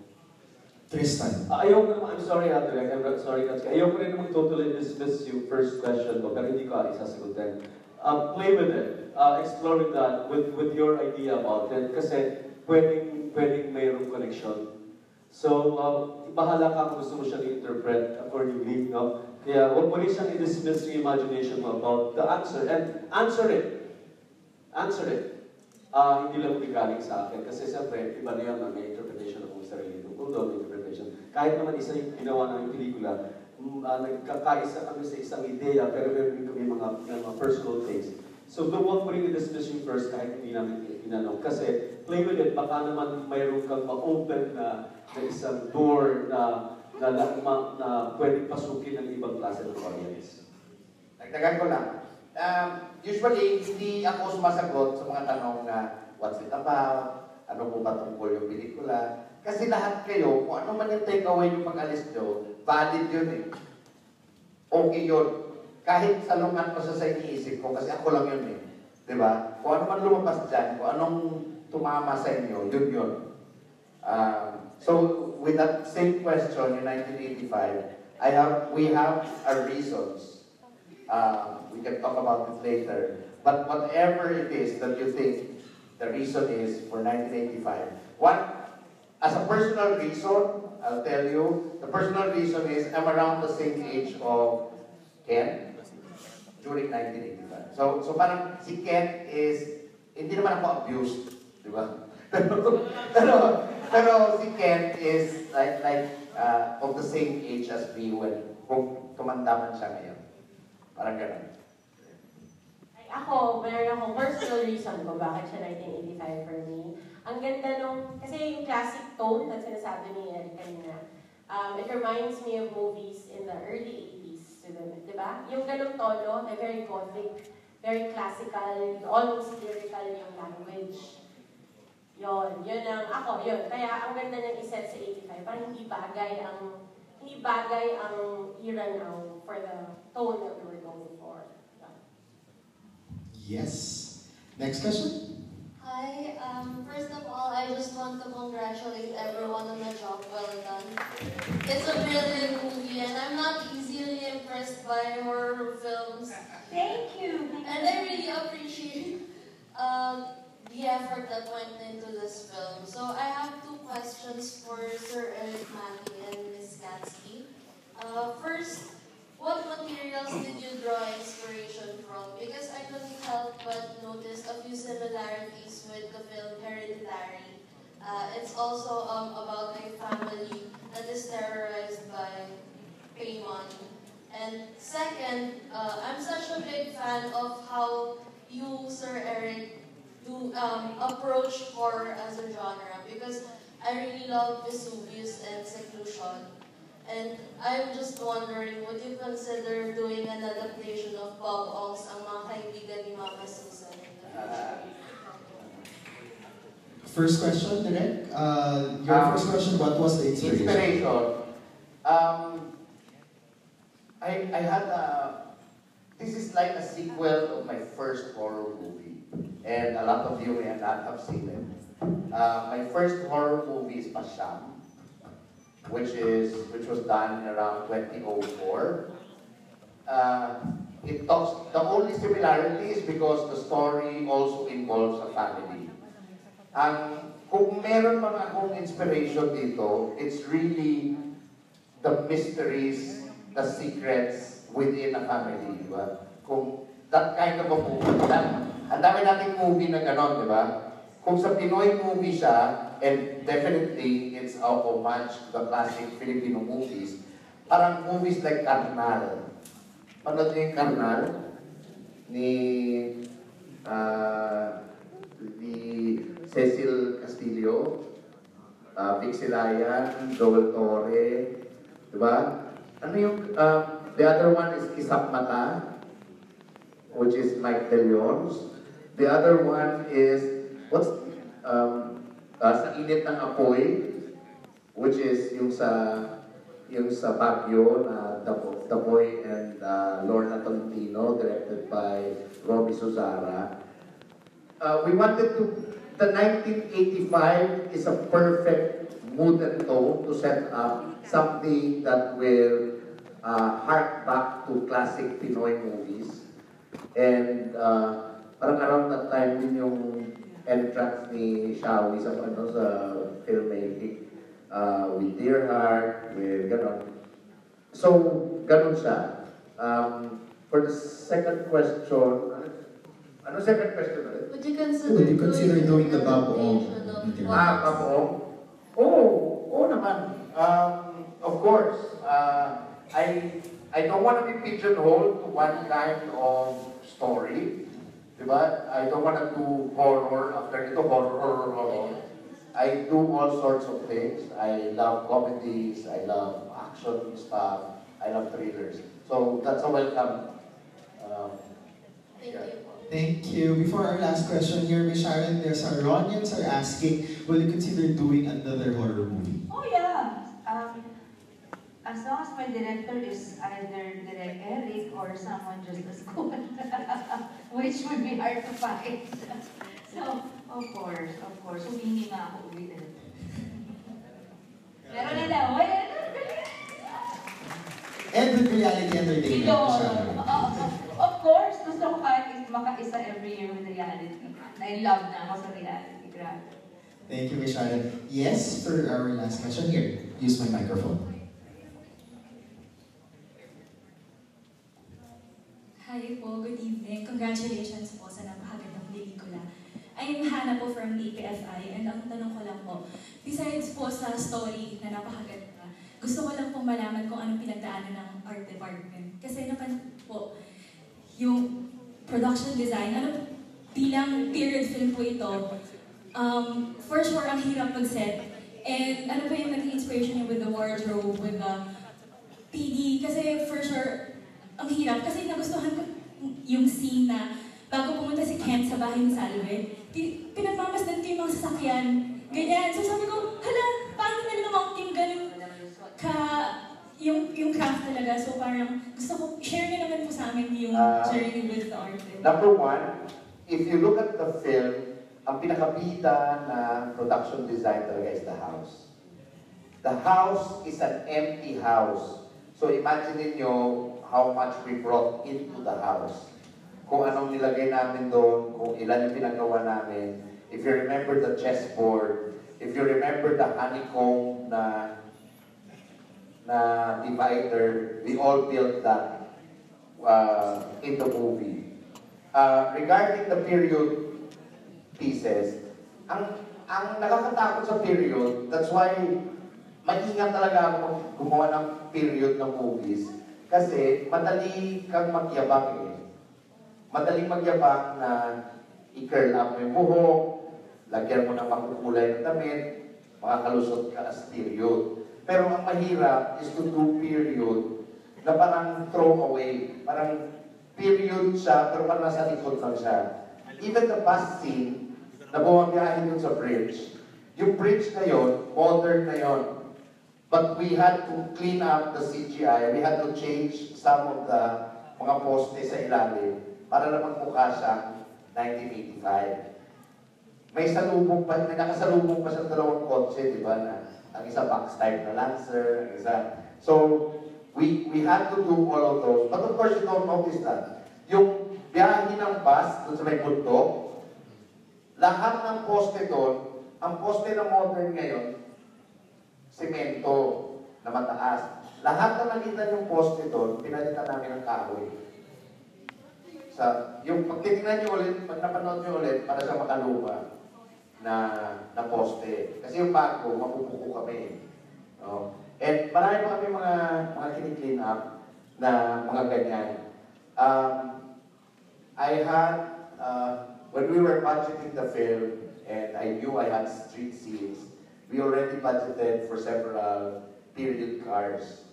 S2: Tristan.
S7: Uh, ayoko naman, I'm sorry, Andre, I'm not sorry, Katsuki. Ayoko rin naman totally dismiss yung first question ko, pero hindi ko isasagutin. Um, play with it. Uh, explore with that, with, with your idea about it. Kasi pwedeng, pwedeng mayroong connection. So, um, bahala ka kung gusto mo siya i-interpret accordingly, no? Kaya huwag mo rin siyang i-dismiss yung imagination mo about the answer. And answer it. Answer it. Uh, hindi lang galing sa akin. Kasi siyempre, iba na yan na may interpretation ng kung sarili tungkol doon, may interpretation. Kahit naman isa yung ginawa ng pelikula, uh, nagkakaisa kami sa isang ideya, pero meron din kami mga, mga personal things. So, doon mo rin i-dismiss yung first kahit hindi namin inanong. Kasi, play with it, baka naman mayroon kang ma-open na, na isang door na na, na, na, na pwedeng pasukin ng ibang klase ng audience.
S4: Dagdagan ko lang. Um, usually, hindi ako sumasagot sa mga tanong na what's it about, ano po ba tungkol yung pelikula. Kasi lahat kayo, kung ano man yung takeaway yung pag-alis nyo, valid yun eh. Okay yun. Kahit salungan ko sa sa iniisip ko, kasi ako lang yun eh. Ba? Kung ano man lumabas dyan, kung anong tumama sa inyo, yun yun. Um, so, with that same question in 1985, I have, we have our reasons. Uh, we can talk about it later. But whatever it is that you think the reason is for 1985, one, as a personal reason, I'll tell you, the personal reason is I'm around the same age of Ken during 1985. So, so parang si Ken is, hindi naman ako abused, di ba? pero, *laughs* pero, pero si Ken is like, like uh, of the same age as me when kung tumanda man siya ngayon. Parang ganun.
S12: Ako, meron akong personal reason ko bakit siya 1985 for me. Ang ganda nung, kasi yung classic tone na sinasabi ni Eric kanina, um, it reminds me of movies in the early 80s, to the, di ba? Yung ganong tono, na very gothic, very classical, almost lyrical yung language. Yon, yun ang, ako, yun. Kaya ang ganda niyang iset sa 85, parang hindi bagay ang, hindi bagay ang era now for the tone that we were going for.
S2: Yes. Next question.
S14: Hi, um, first of all, I just want to congratulate everyone on the job well done. It's a brilliant movie, and I'm not easily impressed by horror films.
S11: Thank you.
S14: And I really appreciate um, the effort that went into this film. So I have two questions for Sir Eric Maki and Ms. Katsky. Uh, first, what materials did you draw inspiration from? Because I couldn't help but notice a few similarities with the film Hereditary. Uh, it's also um, about a family that is terrorized by Paimon. And second, uh, I'm such a big fan of how you, Sir Eric, do um, approach horror as a genre because I really love Vesuvius and Seclusion. And I'm just wondering, would you consider doing an adaptation of Bob Ong's Ang Mga Kaibigan ni Mama Susan?
S2: First question, Derek. Uh, your
S4: Um,
S2: first question, what was the inspiration?
S4: Inspiration. Um, I, I had a, this is like a sequel of my first horror movie. And a lot of you may not have seen it. Uh, my first horror movie is Pasham, which is which was done around 2004. Uh, it talks, the only similarity is because the story also involves a family. Ang kung meron man akong inspiration dito, it's really the mysteries, the secrets within a family, di? Kung that kind of a movie, that, ang dami nating movie na ganon, di ba? Kung sa Pinoy movie siya, and definitely it's a homage to the classic Filipino movies, parang movies like Carnal. Panood niyo yung? Ni, ah, ni Cecil Castillo, uh, Vic Silayan, Joel Torre, di ba? Ano yung, uh, the other one is Isap Mata, which is Mike De Leon's. The other one is, what's, um, uh, Sa Init ng Apoy, which is yung sa, yung sa Baguio na Boy and uh, Lorna Tolentino, directed by Robbie Suzara. Uh, we wanted to, the 1985 is a perfect mood and tone to set up something that will uh, hark back to classic Pinoy movies. And uh, parang around that time din yung entrance ni Shawi sa, ano, sa filmmaking uh, with Dear Heart, with gano'n. So, ganun siya. Um, for the second question, ano, ano second question ulit?
S14: Would you consider,
S2: Would you consider doing the Bob Ong?
S4: Ah, Papo? Oo, oo naman. Um, of course, uh, I I don't want to be pigeonholed to one kind of story. Diba? I don't want to do horror after ito, horror, horror, horror. I do all sorts of things. I love comedies, I love action stuff, I love thrillers. So that's a welcome. Um, yeah.
S2: Thank you. Before our last question here, Miss Sharon, there's our audience are asking, will you consider doing another horror movie?
S11: Oh yeah. Um, as long as my director is either Direk Eric or someone just as *laughs* good, which would be hard to find. *laughs* so, of course, of course, humingi nga ako ulit. *laughs* Pero na wala na.
S2: And reality entertainment,
S11: Yun.
S2: Sharon.
S11: Of course, gusto ko kahit is- makaisa every year with reality. I love na ako sa reality. Grabe.
S2: Thank you, Miss. Yes, for our last question here. Use my microphone.
S15: Hi po, good evening. Congratulations po sa napakagandang pelikula. I'm Hannah po from DPFI and ang tanong ko lang po, besides po sa story na napakaganda, gusto ko lang po malaman kung anong pinagdaanan ng art department. Kasi napan po, yung production design, ano, bilang period film po ito, um, for sure, ang hirap mag-set. And ano po yung naging inspiration niyo with the wardrobe, with the PD? Kasi for sure, ang hirap. Kasi nagustuhan ko yung scene na bago pumunta si Kent sa bahay ni Salve, pi- pinagmamasdan ko yung mga sasakyan. Ganyan. So sabi ko, hala, paano nila namang yung ganun ka, yung, yung craft talaga. So parang gusto ko, share niyo naman po sa amin yung
S4: Ah,
S15: journey with the artist.
S4: Number one, if you look at the film, ang pinakabida na production design talaga is the house. The house is an empty house. So imagine niyo how much we brought into the house. Kung anong nilagay namin doon, kung ilan yung pinagawa namin. If you remember the chessboard, if you remember the honeycomb na na divider, we all built that uh, in the movie. Uh, regarding the period pieces, ang ang nakakatakot sa period, that's why maingat talaga ako gumawa ng period ng movies. Kasi madali kang magyabang eh. Madaling magyabang na i-curl up mo yung buhok, lagyan mo ng makukulay ng damit, makakalusot ka as period. Pero ang mahirap is to do period na parang throw away. Parang period siya, pero parang nasa likod lang siya. Even the past scene, na bumabiyahin dun sa bridge, yung bridge na yon, modern na yon. But we had to clean up the CGI. We had to change some of the mga poste sa ilalim para naman mukha siyang 1985. May salubong pa, may nakasalubong pa sa dalawang kotse, di ba, na ang isa type na Lancer, ang isa. So, we we had to do all of those. But of course, you don't notice that. Yung biyahe ng bus doon sa may bundok, lahat ng poste doon, ang poste na modern ngayon, semento na mataas. Lahat na nakita yung poste doon, pinalitan namin ng kahoy. Sa, yung pag titingnan nyo ulit, pag napanood nyo ulit, para sa makaluma na, na poste. Kasi yung bago, mapupuko kami. No? And marami pa kami mga, mga kini-clean up na mga ganyan. Um, I had, uh, when we were budgeting the film, and I knew I had street scenes, we already budgeted for several period cars.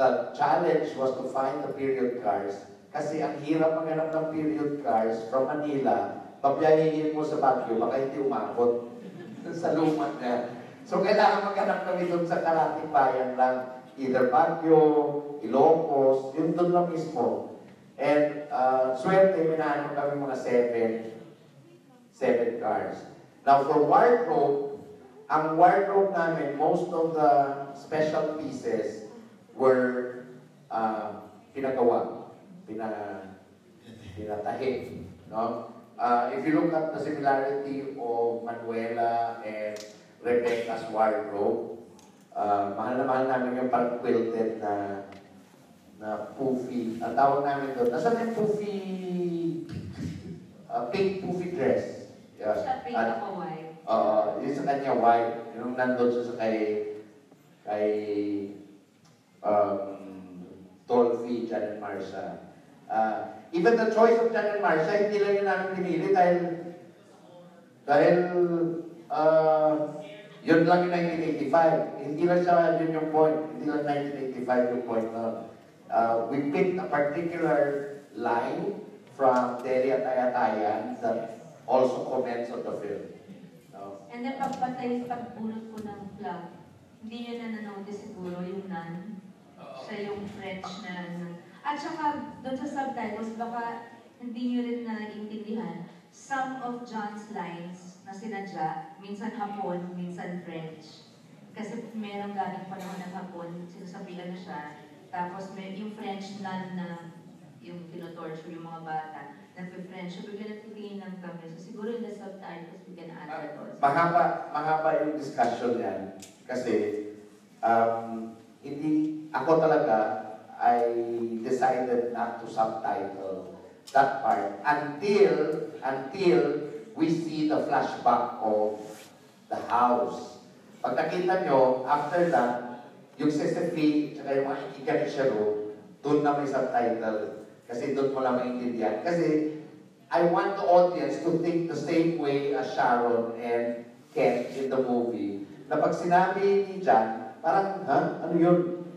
S4: The challenge was to find the period cars kasi ang hirap maghanap ng period cars from Manila, pabiyahihin mo sa Baguio, baka hindi umabot *laughs* sa luma niya. So kailangan maghanap kami doon sa karating bayan lang, either Baguio, Ilocos, yun doon lang mismo. And uh, swerte, minahanap kami mga seven, seven cars. Now for wardrobe, ang wardrobe namin, most of the special pieces were uh, pinagawa, pina, pinatahi. No? Uh, if you look at the similarity of Manuela and Rebecca's wardrobe, uh, mahal na mahal namin yung parang quilted na na poofy. Ang tawag namin doon, nasaan yung poofy, uh, pink poofy dress? Yeah.
S11: Siya pink
S4: At-
S11: ako white.
S4: Oo, yun sa kanya white. Yung nandun siya sa kay kay um, Dolphy, Jan and Marsha. Uh, even the choice of Jan and Marsha, hindi lang yun namin pinili dahil dahil uh, yun lang yung 1985. Hindi lang siya yun yung point. Hindi lang 1985 yung point na uh, we picked a particular line from Delia Tayatayan that also comments on the film. No?
S11: And then pagpatay, pagbunot ko ng plug, hindi nyo na nanotice siguro yung nun. Siya yung French na nun. At saka, doon sa subtitles, baka hindi nyo rin naiintindihan. Some of John's lines na sinadya, minsan Hapon, minsan French. Kasi merong galing panahon ng Hapon, sinasabihan na siya. Tapos may yung French nun na yung tinotorture yung mga bata, nagpe-French. So bigla nagtitingin kami. So siguro in the subtitles, we can add that also.
S4: Mahaba, mahaba yung discussion yan. Kasi, um, hindi, ako talaga, I decided not to subtitle that part until, until we see the flashback of the house. Pag nakita nyo, after that, yung Sesefi, tsaka yung mga Shero, doon na may subtitle. Kasi doon mo lang maintindihan. Kasi, I want the audience to think the same way as Sharon and Ken in the movie. Na pag sinabi ni Jan, parang, ha? Ano yun?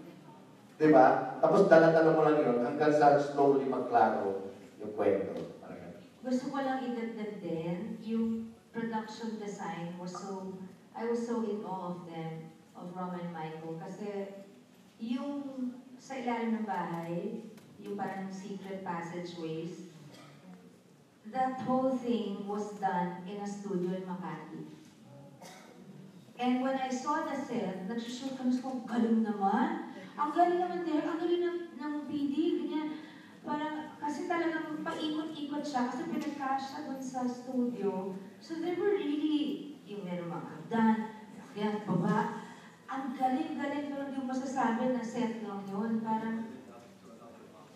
S4: Diba? Tapos dala-dala mo lang yun hanggang sa slowly magklaro yung kwento.
S11: Gusto ko lang idagdag din, yung production design was so, I was so in awe of them, of Rom and Michael, kasi yung sa ilalim ng bahay, yung parang secret passageways, that whole thing was done in a studio in Makati. And when I saw the set, nagsushoot kami sa galing naman. Ang galing naman din, ang galing ng, ng PD, ganyan. Parang, kasi talagang paikot-ikot siya, kasi pinagkasya dun sa studio. So they were really, yung meron mga hagdan, yan, baba. Ang galing-galing, pero mo masasabi na set lang yun. Parang,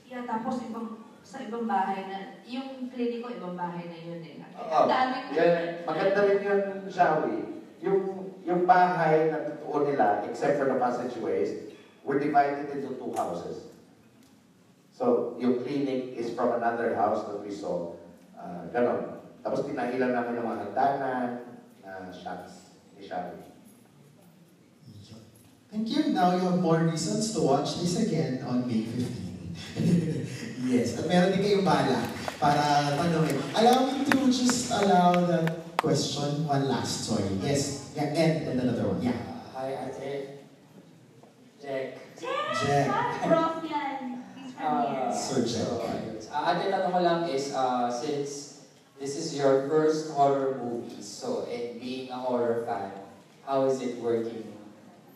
S11: yeah, tapos ibang, sa ibang bahay na, yung clinic ko, ibang bahay na yun eh.
S4: Oo.
S11: Daming,
S4: Yan, maganda rin yun, Shawi. Yung, yung bahay na totoo nila, except for the passageways, were divided into two houses. another house that we saw. Uh, ganon. Tapos tinahilan namin ng mga hagdanan na shots ni Shari.
S2: Thank you. Now you have more reasons to watch this again on May 15. *laughs* yes. At meron din kayong bala para tanongin. Allow me to just allow that question one last. Sorry. Yes. Yeah, and, and another one. Yeah.
S16: Hi, Ate. Jack.
S2: Jack.
S11: Prof yan. He's from here.
S2: Sir Jack.
S16: So, ayun. Ah, ate, tanong ko lang is, uh, since this is your first horror movie, so, and being a horror fan, how is it working,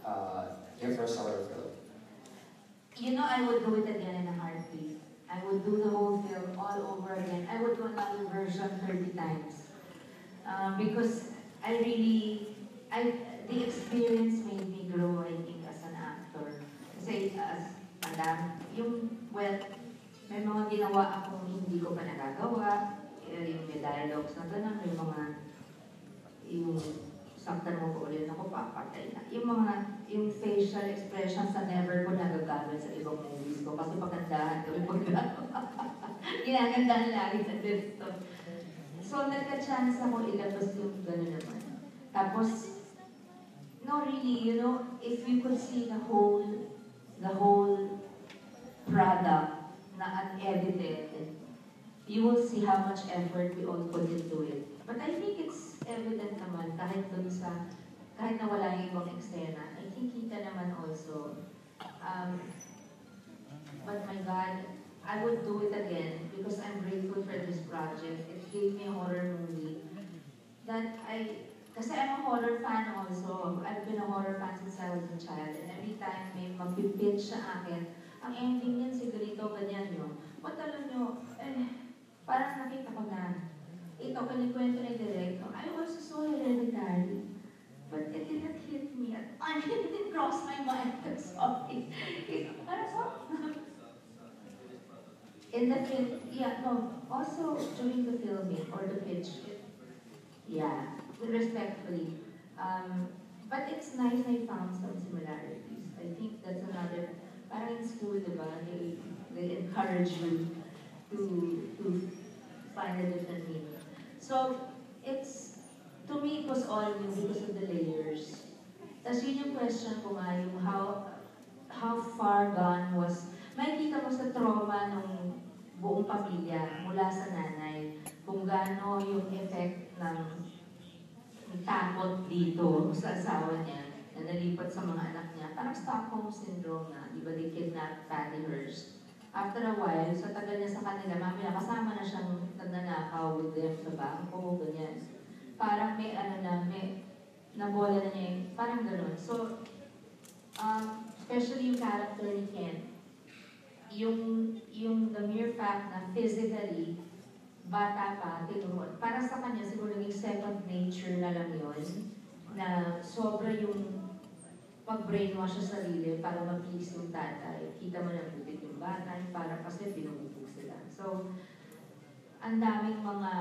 S16: uh, your first horror film?
S11: You know, I would do it again in a heartbeat. I would do the whole film all over again. I would do another version 30 times. Um, because I really, I, the experience made me grow, I think, Kasi as madam, yung, well, may mga ginawa akong hindi ko pa nagagawa. Eh, Yung may dialogues na gano'n, may mga, yung saktan mo ko ulit ako, papatay na. Yung mga, yung facial expressions na never ko nagagamit sa ibang movies ko. Kasi pagandahan ko yung pagkagawa. *laughs* Ginagandahan lagi sa dito. So, nagka-chance ako ilabas yung gano'n naman. Tapos, no, really, you know, if you could see the whole, the whole product na unedited, you will see how much effort we all put into it. But I think it's evident naman kahit dun sa, kahit na wala yung ibang eksena, I think kita naman also. Um, but my God, I would do it again because I'm grateful for this project. It gave me a horror movie that I, kasi I'm a horror fan also. I've been a horror fan since I was a child. And every time may mag-pitch sa akin, ang ending niyan si ganito, ganyan yun. Ba't alam nyo, eh, parang nakita ko na, ito, kanikwento ni Direk, I also saw Hereditary. But it didn't hit me. At, *laughs* I didn't cross my mind. *laughs* I'm sorry. It, parang so, in the film, yeah, no, also during the filming or the pitch, it, yeah, respectfully. Um, but it's nice I found some similarities. I think that's another, parang in school, di ba, they, they encourage you to, to find a different meaning. So, it's, to me, it was all new because of the layers. Tapos yun yung question ko nga, yung how, how far gone was, makikita mo sa trauma ng buong pamilya mula sa nanay, kung gaano yung effect ng takot dito sa asawa niya na nalipat sa mga anak niya. Parang Stockholm Syndrome na, di ba, they kidnapped Patty Hearst. After a while, sa tagal niya sa kanila, mamaya kasama na siyang nagnanakaw with them sa bangko, ganyan. Parang may ano na, may nabola na niya yung, parang ganun. So, um, especially yung character ni Ken, yung, yung the mere fact na physically, bata pa, tinuruan. Para sa kanya, siguro naging second nature na lang yun, na sobra yung pag-brainwash sa sarili para ma-please yung tatay. Kita mo na butit yung bata, para kasi pinububog sila. So, ang daming mga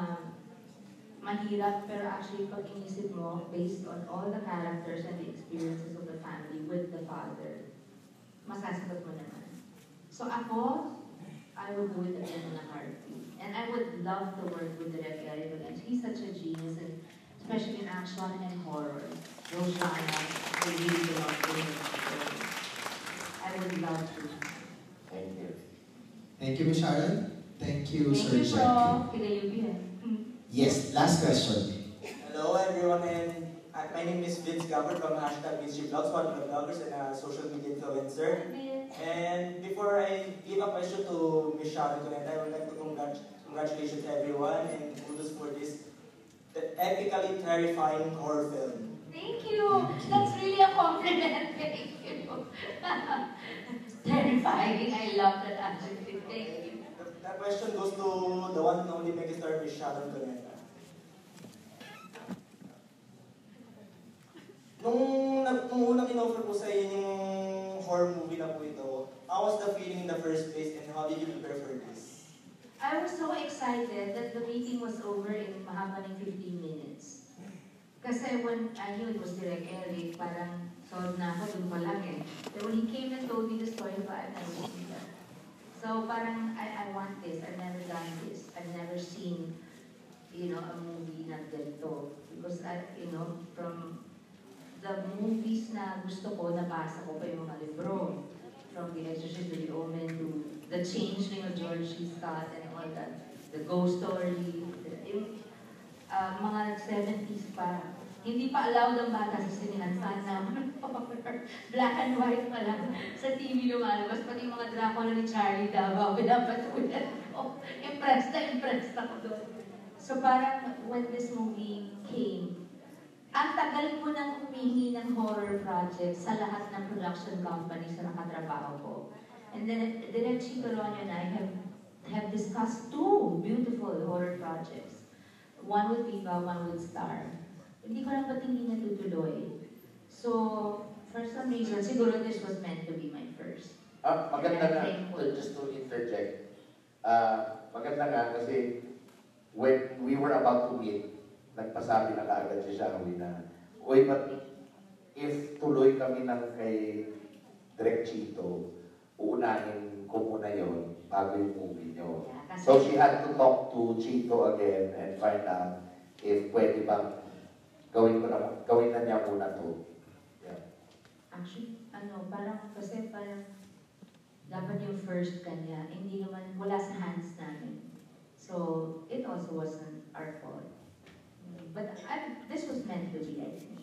S11: mahirap, pero actually pag inisip mo, based on all the characters and the experiences of the family with the father, masasagot mo naman. So ako, I do it again in a heartbeat. And I would love to work with Direk Eric again. He's such a genius, and especially in action and horror. Those genres, I really belong to him. I would love to.
S4: Thank you.
S2: Thank you, Miss Sharon. Thank you,
S11: Thank
S2: Sir
S11: you,
S2: Jack.
S11: Prof.
S2: Yes, last question.
S17: Hello everyone and uh, my name is Vince Gabber from hashtag Mystery Vlogs, one of the bloggers and a social media influencer. And before I give a question to Ms. Sharon I would like to congrat congratulations everyone and kudos for this epically terrifying horror film.
S11: Thank you. That's really a compliment. *laughs* Thank you. *laughs* Terrifying. I love that adjective. Thank you.
S17: That question goes to the one and only megastar Ms. Sharon Cuneta. Nung, nung unang in-offer ko sa inyo yung horror movie na po ito, how was the feeling in the first place and how did you prepare for this?
S11: I was so excited that the meeting was over in mahaba ng 15 minutes. Kasi when I knew it was Direk Eric, parang sold na ako dun pa lang eh. But when he came and told me the story, was that. So parang I, I I want this, I've never done this, I've never seen, you know, a movie na ganito. Because, I, you know, from the movies na gusto ko, nabasa ko pa yung mga libro. From The Exorcist to The Omen to The Changeling of George C. Scott and all that. The Ghost Story, yung uh, mga 70s pa. Hindi pa allowed ang bata sa sinihan. Sana *laughs* black and white pa lang. Sa TV lumalabas, pati mga Dracula ni Charlie Davao, *laughs* pinapatulan ko. Impressed na impressed ako doon. So parang when this movie came, ang tagal ko nang humingi ng horror project sa lahat ng production companies na nakatrabaho ko. And then Direk Chico Ronyo and I have, have discussed two beautiful horror projects. One with Viva, one with Star. Hindi ko lang ba't hindi natutuloy. So, for some reason, siguro this was meant to be my first.
S4: Ah, maganda
S11: thankful.
S4: to- just to interject. Ah, maganda nga kasi when we were about to meet, nagpasabi na kaagad si Shawi na, Uy, but if tuloy kami ng kay Direk Chito, uunahin ko muna yon bago yung movie nyo. So she had to talk to Chito again and find out if pwede bang gawin ko na, gawin na niya muna to. Yeah.
S11: Actually, ano, parang, kasi parang, dapat yung first kanya, hindi naman, wala sa hands namin. So, it also wasn't our fault. But I, this was meant to be, I think.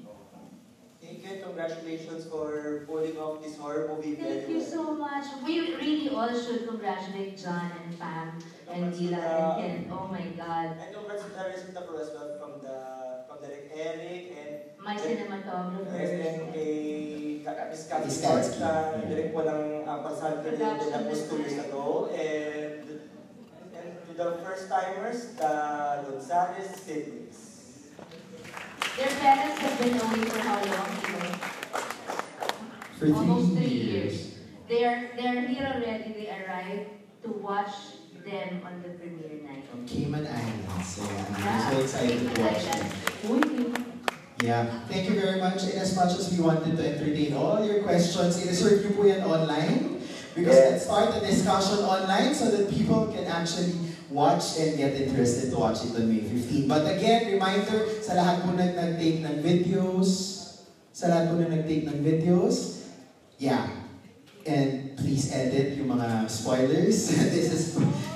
S17: Thank you and congratulations for pulling off this horror movie
S11: Thank
S17: very
S11: you
S17: well.
S11: so much. We really all should congratulate John and Pam and Dila and Ken. Oh my God.
S17: And congrats to the rest of the as well from the from Derek Eric and
S11: My cinematographer.
S17: and kay Ka- Miss Kathy
S2: Miss
S17: na direct po ng uh, Pasahan ko din na post two years ago. And, and to the first timers, the Gonzales siblings.
S11: Their parents have been away for how long? you?
S2: For
S11: Almost
S2: three
S11: three
S2: years.
S11: years. They're they're here already. They arrived to watch them on the premiere night.
S2: Cayman Islands. So, I'm so excited to watch them. Yeah, thank you very much. And as much as we wanted to entertain all your questions, i-reserve nyo po yan online. Because let's start the discussion online so that people can actually watch and get interested to watch it on May 15. But again, reminder sa lahat po na nag-take ng videos, sa lahat po na nag-take ng videos, yeah, and please edit yung mga spoilers. *laughs* This is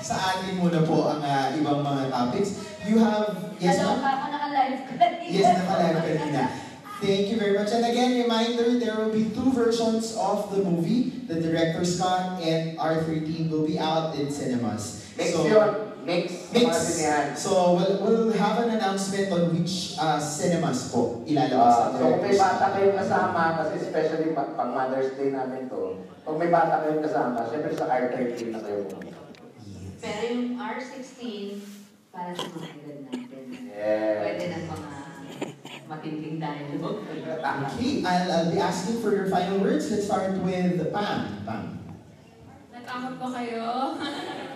S2: sa atin muna po ang ah, ibang mga topics. You have, yes
S11: Hello,
S2: ma'am?
S11: ako naka-live kanina.
S2: Yes, naka-live kanina. Thank you very much. And again, reminder, there will be two versions of the movie. The director's cut and R13 will be out in cinemas.
S4: Mix yun. Mix.
S2: Mix. So, we'll, we'll have an announcement on which uh, cinemas po ilalabas
S4: Ah,
S2: ang
S4: so kung may bata kayong kasama, kasi especially pag, pag Mother's Day namin to, pag may bata kayong kasama, syempre sa R13 na kayo pumunta.
S11: Pero yung R16, para sa mga edad natin.
S4: Yes.
S11: Pwede na mga matinding tayo.
S2: Okay, I'll, I'll be asking for your final words. Let's start with Pam. Pam.
S10: Natakot ba kayo? *laughs*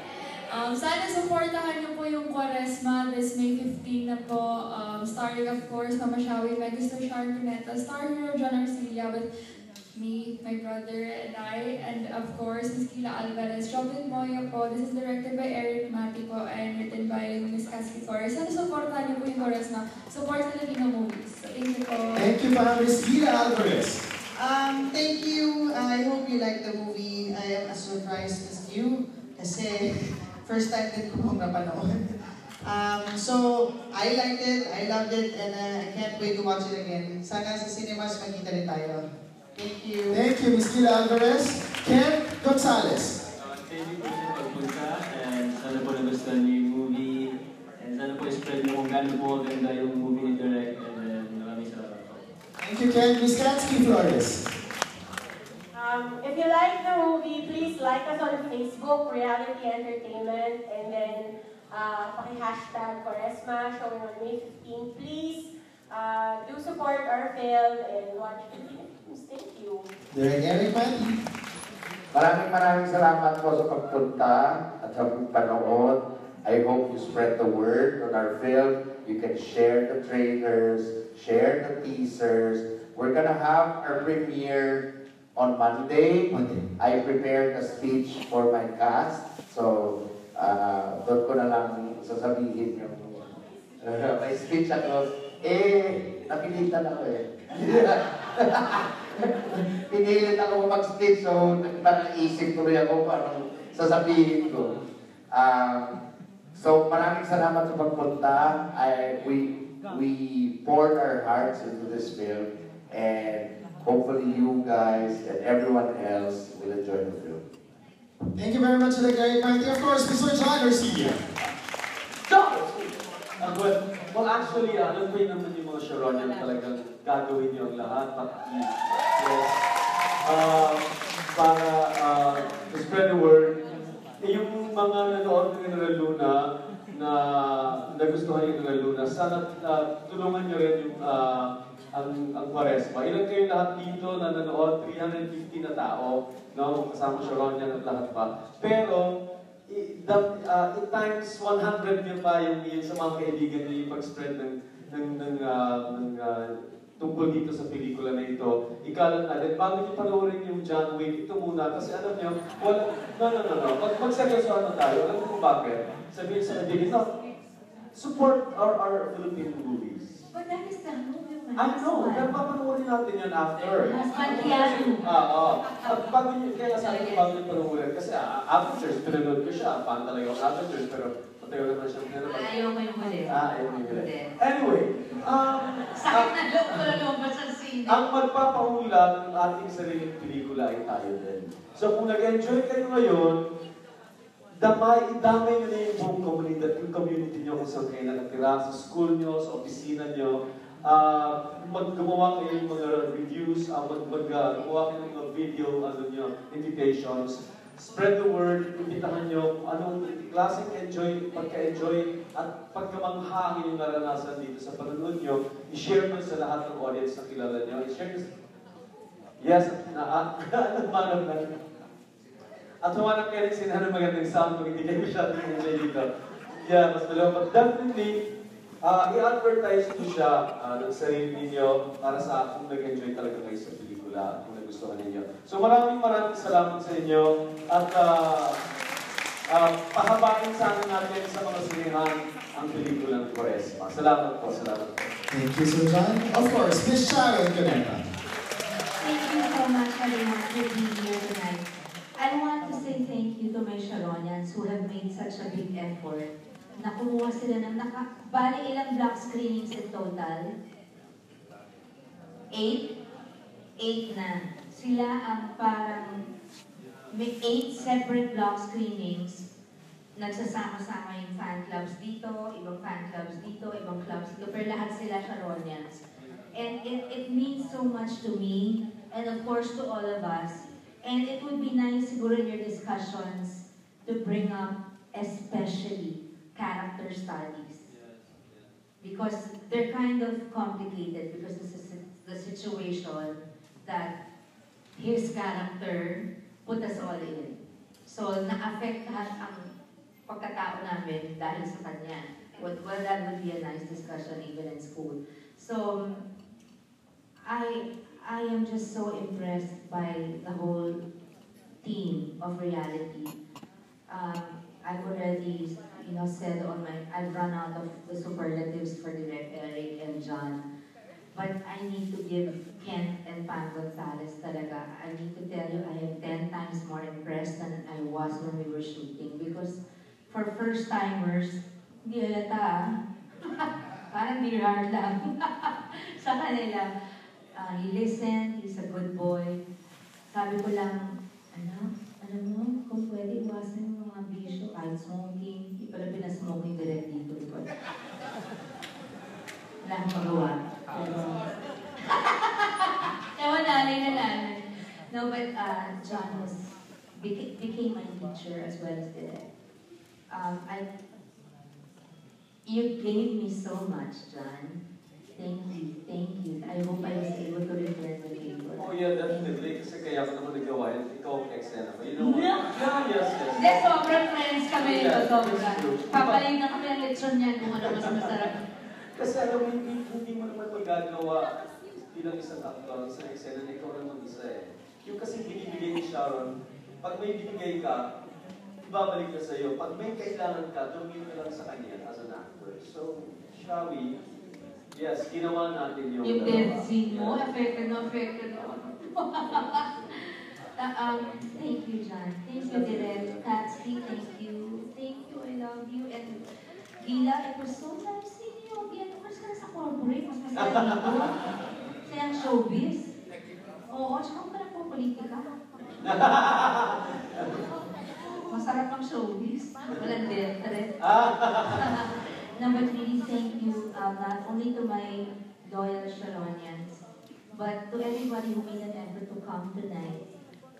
S10: um, sana supportahan niyo po yung Quaresma this May 15 na po. Um, starring of course, Mama Shawi, Megastar Sharon Cuneta, Star Hero John Arcilia with me, my brother, and I, and of course, Miss Kila Alvarez. Robin Moya po. This is directed by Eric Mati po and written by Miss Cassie Flores. Sana supportahan niyo po yung Quaresma. Support Filipino movies. So, thank you po.
S2: Thank you, Pam. Miss Gila Alvarez.
S9: Um, thank you. I hope you like the movie. I am as surprised as you. Kasi first time din ko pong napanood. Um, so, I liked it, I loved it, and uh, I can't wait to watch it again. Sana sa cinemas magkita rin tayo. Thank you.
S2: Thank you, Miss Gila Alvarez. Ken Gonzalez.
S3: Uh, thank you po sa pagpunta and sana po nagustuhan niyo yung movie and sana po spread mo kung gaano po ganda yung movie ni Direk and then maraming salamat po.
S2: Thank you, Ken. Miss Katsky Flores.
S12: Um, if you like the movie, please like us on Facebook, Reality Entertainment, and then uh, paki-hashtag Quaresma showing on May 15. Please uh, do support our film and watch Filipino films. Thank you.
S2: Eric Mati.
S4: Maraming maraming salamat po sa pagpunta at sa panood. I hope you spread the word on our film. You can share the trailers, share the teasers. We're gonna have our premiere on Monday.
S2: Monday.
S4: I prepared a speech for my cast. So ah, doon ko na lang sasabihin yung uh, *laughs* may speech ako. Eh, napilitan ako eh. *laughs* Pinilit ako mag-speech, so nag-isip tuloy ako parang sasabihin ko. Um, so maraming salamat sa pagpunta. I, we, we poured our hearts into this film and hopefully you guys and everyone else will enjoy the film.
S2: Thank you very much, to the great Martin. Of course, Mr. John Garcia.
S7: Uh, well, well, actually, uh, alam ko naman yung mga Sharonian talagang gagawin niyo ang lahat. Pati, yes. Uh, para uh, to spread the word. Eh, yung mga nanood ng General Luna na nagustuhan yung General Luna, sana uh, tulungan niyo rin yung uh, ang, ang Quaresma. Ilan kayo lahat dito na nanood? 350 na tao, no? Kasama Sharonian at lahat pa. Pero, i- the, uh, in times 100 niyo pa yung, yung sa mga kaibigan niyo yung pag-spread ng, ng, ng, uh, ng uh, tungkol dito sa pelikula na ito. Ikalat na din, bago niyo panoorin yung John Wick, ito muna. Kasi alam niyo, wala, no, no, no, no. Mag, magseryosohan na tayo. Alam kung bakit? Sabihin sa kaibigan, no, support our, our Filipino movies.
S11: But that is the my
S7: I know, pero papanoorin natin yan after.
S11: Husband yan.
S7: Ah, oo. At bago nyo, kaya sabi ko bago nyo panoorin, kasi uh, Avengers, pinanood ko siya, fan talaga ako ng Avengers, pero matagal naman siya.
S6: Ayaw ko yung huli.
S7: Ah, ayaw mo yung huli. Anyway, um,
S6: Sakit na loob ko na lumabas sa sine.
S7: ang magpapahula ng ating sariling pelikula ay tayo din. So kung nag-enjoy kayo ngayon, damay, damay nyo na yung buong community, yung community nyo kung saan kayo nakatira, sa school nyo, sa opisina nyo, uh, maggumawa kayo ng mga reviews, uh, mag, mag, uh, gumawa kayo ng mga video, ano nyo, invitations, spread the word, imbitahan nyo anong klaseng enjoy, pagka-enjoy, at pagkamangha ang inyong naranasan dito sa panonood nyo, i-share mo sa lahat ng audience na kilala nyo, i-share sa Yes, na ah, nagmanap na. At humanap kayo ng sinanong magandang sound kung hindi kayo masyadong enjoy dito. Yeah, mas dalawa. But definitely, uh, i-advertise ko siya uh, ng sarili ninyo para sa kung nag-enjoy talaga kayo sa pelikula kung nagustuhan ninyo. So maraming maraming salamat sa inyo at uh, uh, pahabain sana natin sa mga sinihan ang pelikulang Quaresma. Salamat po, salamat po.
S2: Thank you, Sir John. Of course, Miss Sharon Cuneta.
S11: Thank you so much, everyone, for being here tonight. I want to say thank you to my Sharonians who have made such a big effort. Na kumuha sila ng naka... Bali, ilang block screenings in total? Eight? Eight na. Sila ang parang... May eight separate block screenings. Nagsasama-sama yung fan clubs dito, ibang fan clubs dito, ibang clubs dito. Pero lahat sila Sharonians. And it, it means so much to me, and of course to all of us. And it would be nice siguro in your discussions to bring up especially character studies. Because they're kind of complicated because this is the situation that his character put us all in. So, na-affect ang pagkatao namin dahil sa kanya. Well, well, that would be a nice discussion even in school. So, I I am just so impressed by the whole theme of reality. Um, I've already, you know, said on my, I've run out of the superlatives for Direct Eric and John. But I need to give Kent and Pam Gonzalez talaga. I need to tell you, I am 10 times more impressed than I was when we were shooting. Because for first-timers, hindi halata ah. *laughs* Parang heart lang. *laughs* Sa kanila, uh, he listened, he's a good boy. Sabi ko lang, ano, alam mo, kung pwede iwasan yung mga bisyo, kahit smoking, No, but uh, John was, beca- became my teacher as well as direct. Um, I, you gave me so much, John. Thank you, thank you. I hope I was able to return the favor.
S7: Oh yeah, definitely. Kasi kaya ko naman nagawa yun. Ikaw ang eksena ko. You know what?
S11: Yeah. *laughs*
S7: Yeah, yes, yes.
S11: Hindi, sobrang friends kami nito,
S7: Yes,
S11: sobra. Papaling na kami ang lechon niyan kung ano mas masarap.
S7: Kasi alam mo, hindi, hindi mo naman magagawa bilang isang actor, isang eksena na ikaw naman isa eh. Yung kasi binibigay ni Sharon, pag may binigay ka, babalik na sa'yo. Pag may kailangan ka, tumingin ka lang sa kanya as an actor. So, shall we? Yes, ginawa natin yung...
S11: Yung scene mo, affected na affected ako. *laughs* Uh, um, thank you, John. Thank you, Direk. Katsy, thank you. Thank you, I love you. And Gila, it was so nice seeing you again. Umalis ka na sa corporate, mas masaya dito. Kasi ang showbiz. Oo, tsaka ka na po politika. *laughs* Masarap ang showbiz. Walang death *laughs* threat. Number three, thank you um, not only to my loyal Sharonians, but to everybody who made an effort to come tonight.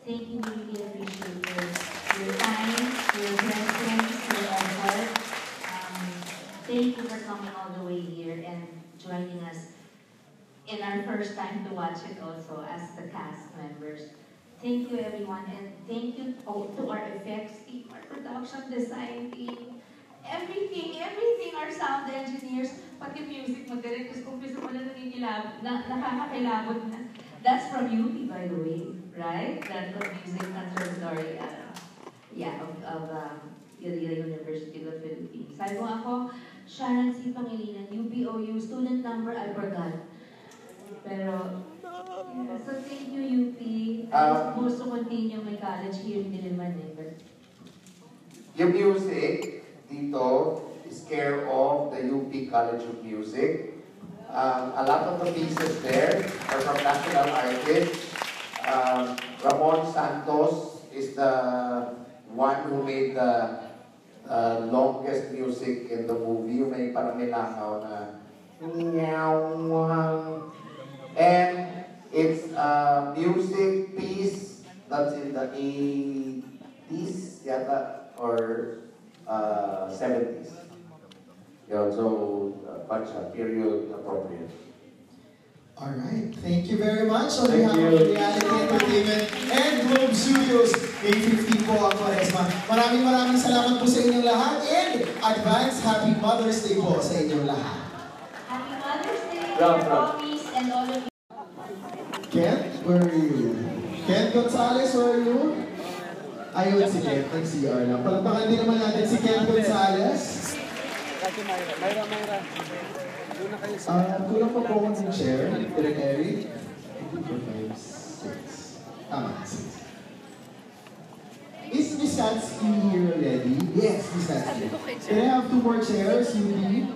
S11: Thank you, we really appreciate your, your time, your presence, your effort. Um, thank you for coming all the way here and joining us in our first time to watch it also as the cast members. Thank you everyone and thank you to our effects team, our production design team, everything, everything, our sound engineers, pati music mo direct, kasi kung gusto mo na nanginilab, na, nakakakilabot na. That's from UP by the way, right? That's from Music Conservatory, uh, yeah, of, of um, Iloilo University of the Philippines. Sabi mo ako, Sharon C. Pangilinan, UPOU, student number, I forgot. Pero, yeah, so thank you, UP. I
S4: Um,
S11: supposed to continue my college here in Diliman eh, but
S4: Yung music dito is care of the UP College of Music. Um, a lot of the pieces there are from national artists. Um, Ramon Santos is the one who made the uh, longest music in the movie. Yung may parang nilangaw na. And it's a music piece that's in the 80s yata or uh, 70s. Yun, so, uh, of period appropriate.
S2: Alright, thank you very much on
S4: Thank
S2: behalf
S4: you.
S2: of Reality Entertainment and Globe Studios. May 15 po ang Quaresma. Maraming maraming salamat po sa inyong lahat and advance Happy Mother's Day po sa inyong lahat.
S11: Happy Mother's Day,
S2: Rob, Rob.
S11: And all of you.
S2: Ken, where are you? Ken Gonzalez, where are you? Ayun si Ken, nag-CR lang. Palagpakan din naman natin si Ken Gonzalez.
S18: Mayra, Mayra. Doon na kayo
S2: Uh, kulang pa po ako ng chair. Direk Eric. 2, 4, 5, 6. Tama, 6. Is Miss Katsky here already? Yes, Miss Katsky. Can I have two more chairs, Yuri?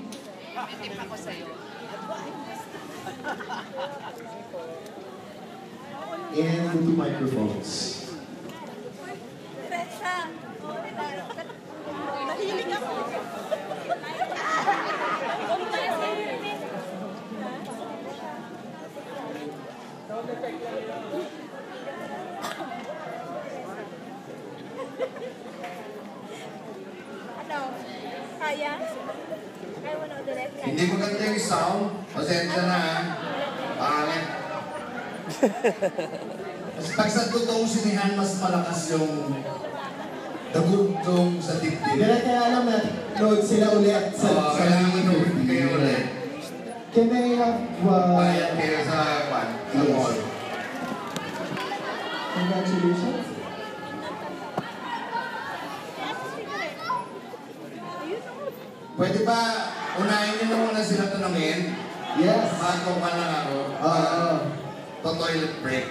S2: And the two microphones.
S18: Mahilig ako. Ano? Kaya? Kaya mo na direct
S4: Hindi maganda yung sound. Pasensya na ha. Pangit. *laughs* Kasi pag sa totoong sinihan, mas malakas yung dagugtong sa dibdib.
S2: Direk, kaya alam na, load sila ulit sa,
S4: Oo,
S2: sa
S4: kailangan mag kayo ulit.
S2: Can I have... Uh,
S4: Bayad kayo sa sa mall.
S2: Congratulations.
S4: Pwede ba unahin niyo na muna sila tanungin?
S2: Yes.
S4: Bago ka lang ako.
S2: Oo.
S4: To toilet break.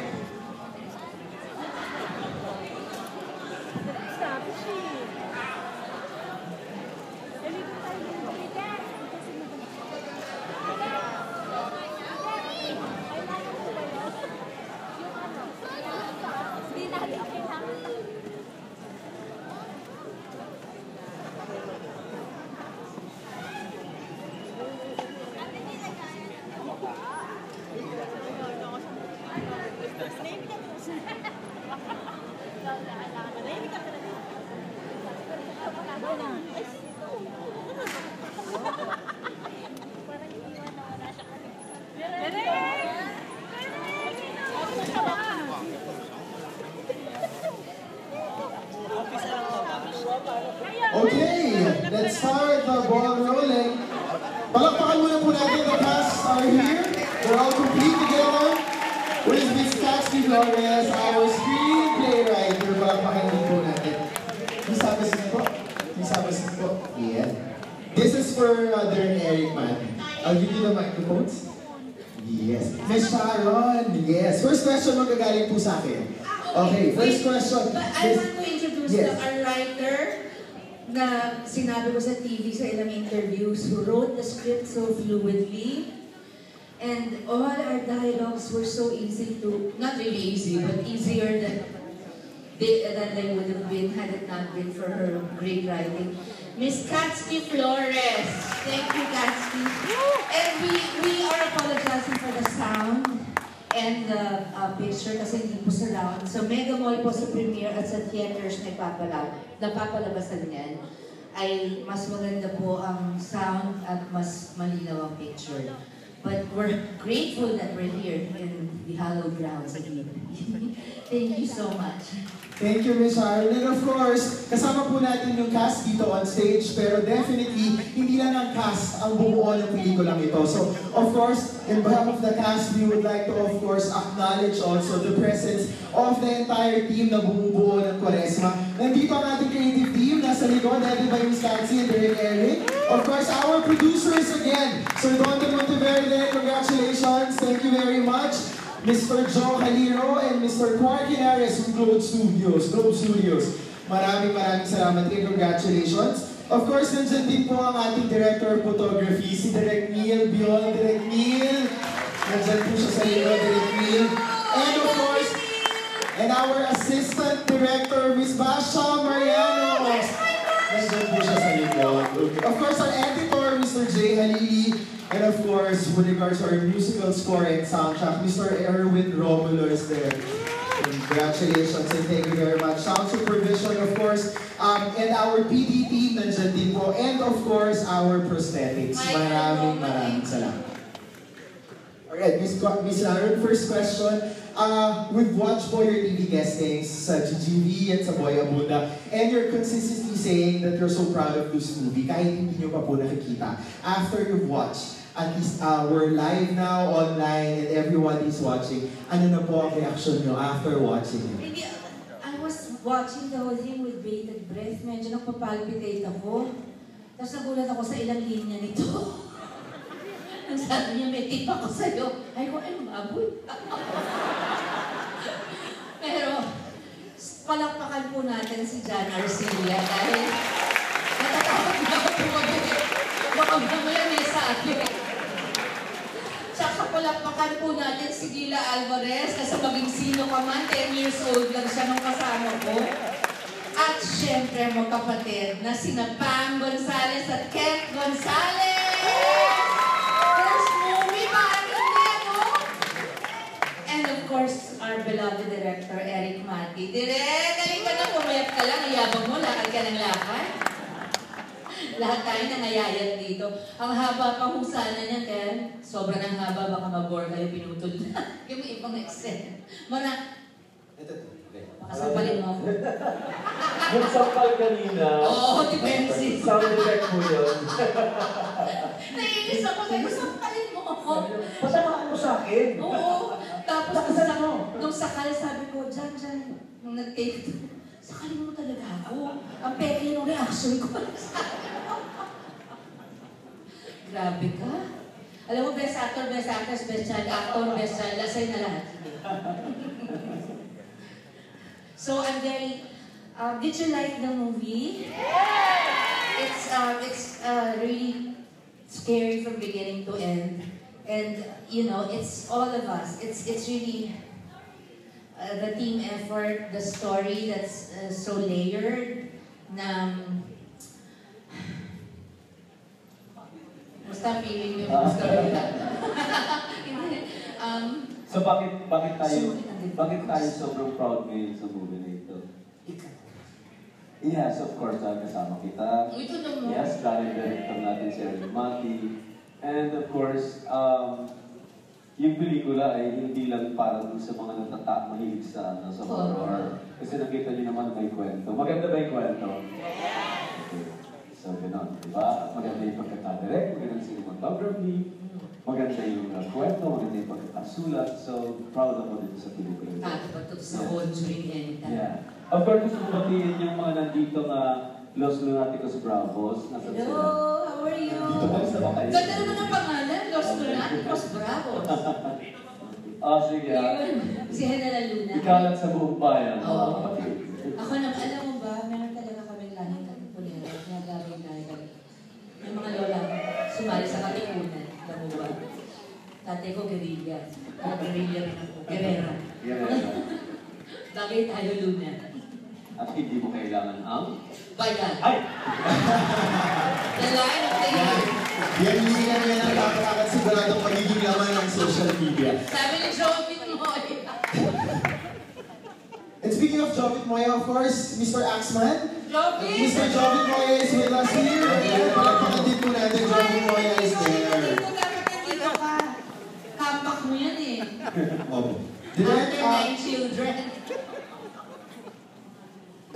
S2: Okay, let's start the ball rolling. Palakpakan muna po natin the cast are here. They're all complete together. With Miss Catsy Flores, our screenplay writer. Palakpakan din po natin. Ang sabi si Miss Abasin po. Yeah. This is for uh, Darren Eric man. I'll give you the microphones. Yes. Miss Sharon, yes. First question magagaling po sa akin. Okay, first question.
S11: But I
S2: Miss-
S11: want to introduce
S2: Yes.
S11: the, na sinabi ko sa TV sa ilang interviews who wrote the script so fluidly. And all our dialogues were so easy to, not really easy, but easier than they, than they would have been had it not been for her great writing. Miss Katsky Flores. Thank you, Katsky. And we, we are apologizing for the sound and the uh, picture kasi hindi po surround. So Mega Mall po sa premiere at sa theaters na ipapalab, napapalabasan niyan ay mas maganda po ang sound at mas malinaw ang picture. But we're grateful that we're here in the hallowed grounds again. *laughs* Thank you so much.
S2: Thank you, Miss Sharon. And of course, kasama po natin yung cast dito on stage, pero definitely, hindi lang ang cast ang bumuo ng pelikulang ito. So, of course, in behalf of the cast, we would like to, of course, acknowledge also the presence of the entire team na bumubuo ng Quaresma. Nandito ang ating creative team, nasa likod, headed by Miss Nancy and Derek Eric. Of course, our producers again, Sir Don de Monteverde, congratulations, thank you very much. Mr. Joe Caliro and Mr. Quark Hinares from Globe Studios. Globe Studios. Maraming maraming salamat and congratulations. Of course, nandyan din po ang ating Director of Photography, si Direk Neil, beyond Direk Neil. Nandyan po siya sa iyo, Direk Neil. And of course, and our Assistant Director, Miss Basha Mariano. Nandyan po siya sa. Okay. Of course, our editor, Mr. Jay Halili. And of course, with regards to our musical score and soundtrack, Mr. Erwin Romulo is there. Congratulations and thank you very much. Sound supervision, of course, um, and our PD team nandyan din po. And of course, our prosthetics. Maraming maraming salamat. Alright, Miss, Miss Sharon, first question. Uh, we've watched po your TV guestings sa GGV at sa Boy Abunda, and you're consistently saying that you're so proud of this movie kahit hindi nyo pa po nakikita. After you've watched, at least uh, we're live now, online, and everyone is watching. Ano na po ang reaction nyo after watching it?
S11: Hindi, I was watching the whole thing with bated breath. Medyo nagpapalpitate ako. Tapos nagulat ako sa ilang linya nito. *laughs* Ang sabi niya, may tip ako sa'yo. Ay ko, ay, maboy. Pero, palakpakan po natin si John Arcilla dahil natatakot na ako tumagin. Baka mamaya may sabi. Tsaka palakpakan po natin si Gila Alvarez kasi maging sino ka man, 10 years old lang siya nung kasama ko. At syempre, mga kapatid na sina Pam Gonzalez at Kent Gonzalez! First movie ba? Ano hindi, no? And of course, our beloved director, Eric Mati. Direk, galing ka na, pumayat ka lang, ayabang mo, lakad ka ng lakad. Lahat tayo nangayayat dito. Ang haba pa kung sana niyan, kaya sobrang ang haba, baka mabore kayo, pinutol na. *laughs* yung ibang eksena. Mara, Pakasampalin mo ako. *laughs*
S7: Yung sampal kanina,
S11: Oo, defensive.
S7: sound effect mo yun. *laughs*
S11: Naiinis ako, sabi ko, sampalin mo ako.
S7: Pasama mo sa akin.
S11: Oo. Tapos nung, sa, nung sakal, sabi ko, Jan, Jan, nung nag-take, *laughs* sakalin mo talaga ako. Ang peke yung reaction ko. *laughs* Grabe ka. Alam mo, best actor, best actress, best child actor, best child, asay na lahat. *laughs* So, I'm very, uh, did you like the movie? It's, uh, it's uh, really scary from beginning to end. And, you know, it's all of us. It's, it's really uh, the team effort, the story that's uh, so layered na Basta feeling yung story *laughs* Hindi. um,
S7: So bakit bakit tayo bakit tayo sobrang proud ngayon sa movie na ito? Yes, of course, dahil kasama kita.
S11: Ito naman.
S7: Yes, dahil director natin si Eric Mati. And of course, um, yung pelikula ay hindi lang para dun sa mga natata mahilig sa, ano, sa horror. Kasi nakita niyo naman may kwento. Maganda ba yung kwento? Okay. So, gano'n, di ba? Maganda yung pagkakadirect, maganda yung cinematography, maganda yung uh, kwento, maganda yung pagkakasulat. So, proud ako dito sa pelikula.
S11: Tato pa to sa Conjuring anytime.
S7: Yeah. Of course, gusto ko batiin yung mga nandito na Los Lunaticos Bravos.
S6: Hello,
S7: sila?
S6: how are you? Ganda naman ang pangalan, Los Lunaticos Bravos. *laughs*
S7: Ah, sige. ah. *laughs*
S6: Si General Luna.
S7: Ikaw lang sa buong bayan, mga
S6: Oo.
S7: kapatid.
S6: Ako naman, alam mo ba, meron talaga kaming langit at pulero. Nagagawin tayo. Yung mga lola ko, sumali sa katipunan. Alam mo ba? Tatay ko, guerrilla. Ako, guerrilla rin ako. Guerrera.
S7: Guerrera. *laughs*
S6: Bagay tayo, Luna.
S7: At hindi mo kailangan ang...
S6: Bayan.
S7: Ay! *laughs*
S6: The line of the year.
S2: Yan yung yan ang kapakakat siguradong magiging laman ng social media.
S6: Sabi ni Jovin Moy. *laughs*
S2: And speaking of Jovit Moya, of course, Mr. Axman.
S6: Jovit!
S2: Mr. Jovit Moya is with us here. And palagpakan din po natin, Jovit Moya is there.
S6: Kapak mo yan eh. *laughs*
S2: Opo.
S6: After
S2: uh,
S6: nine children.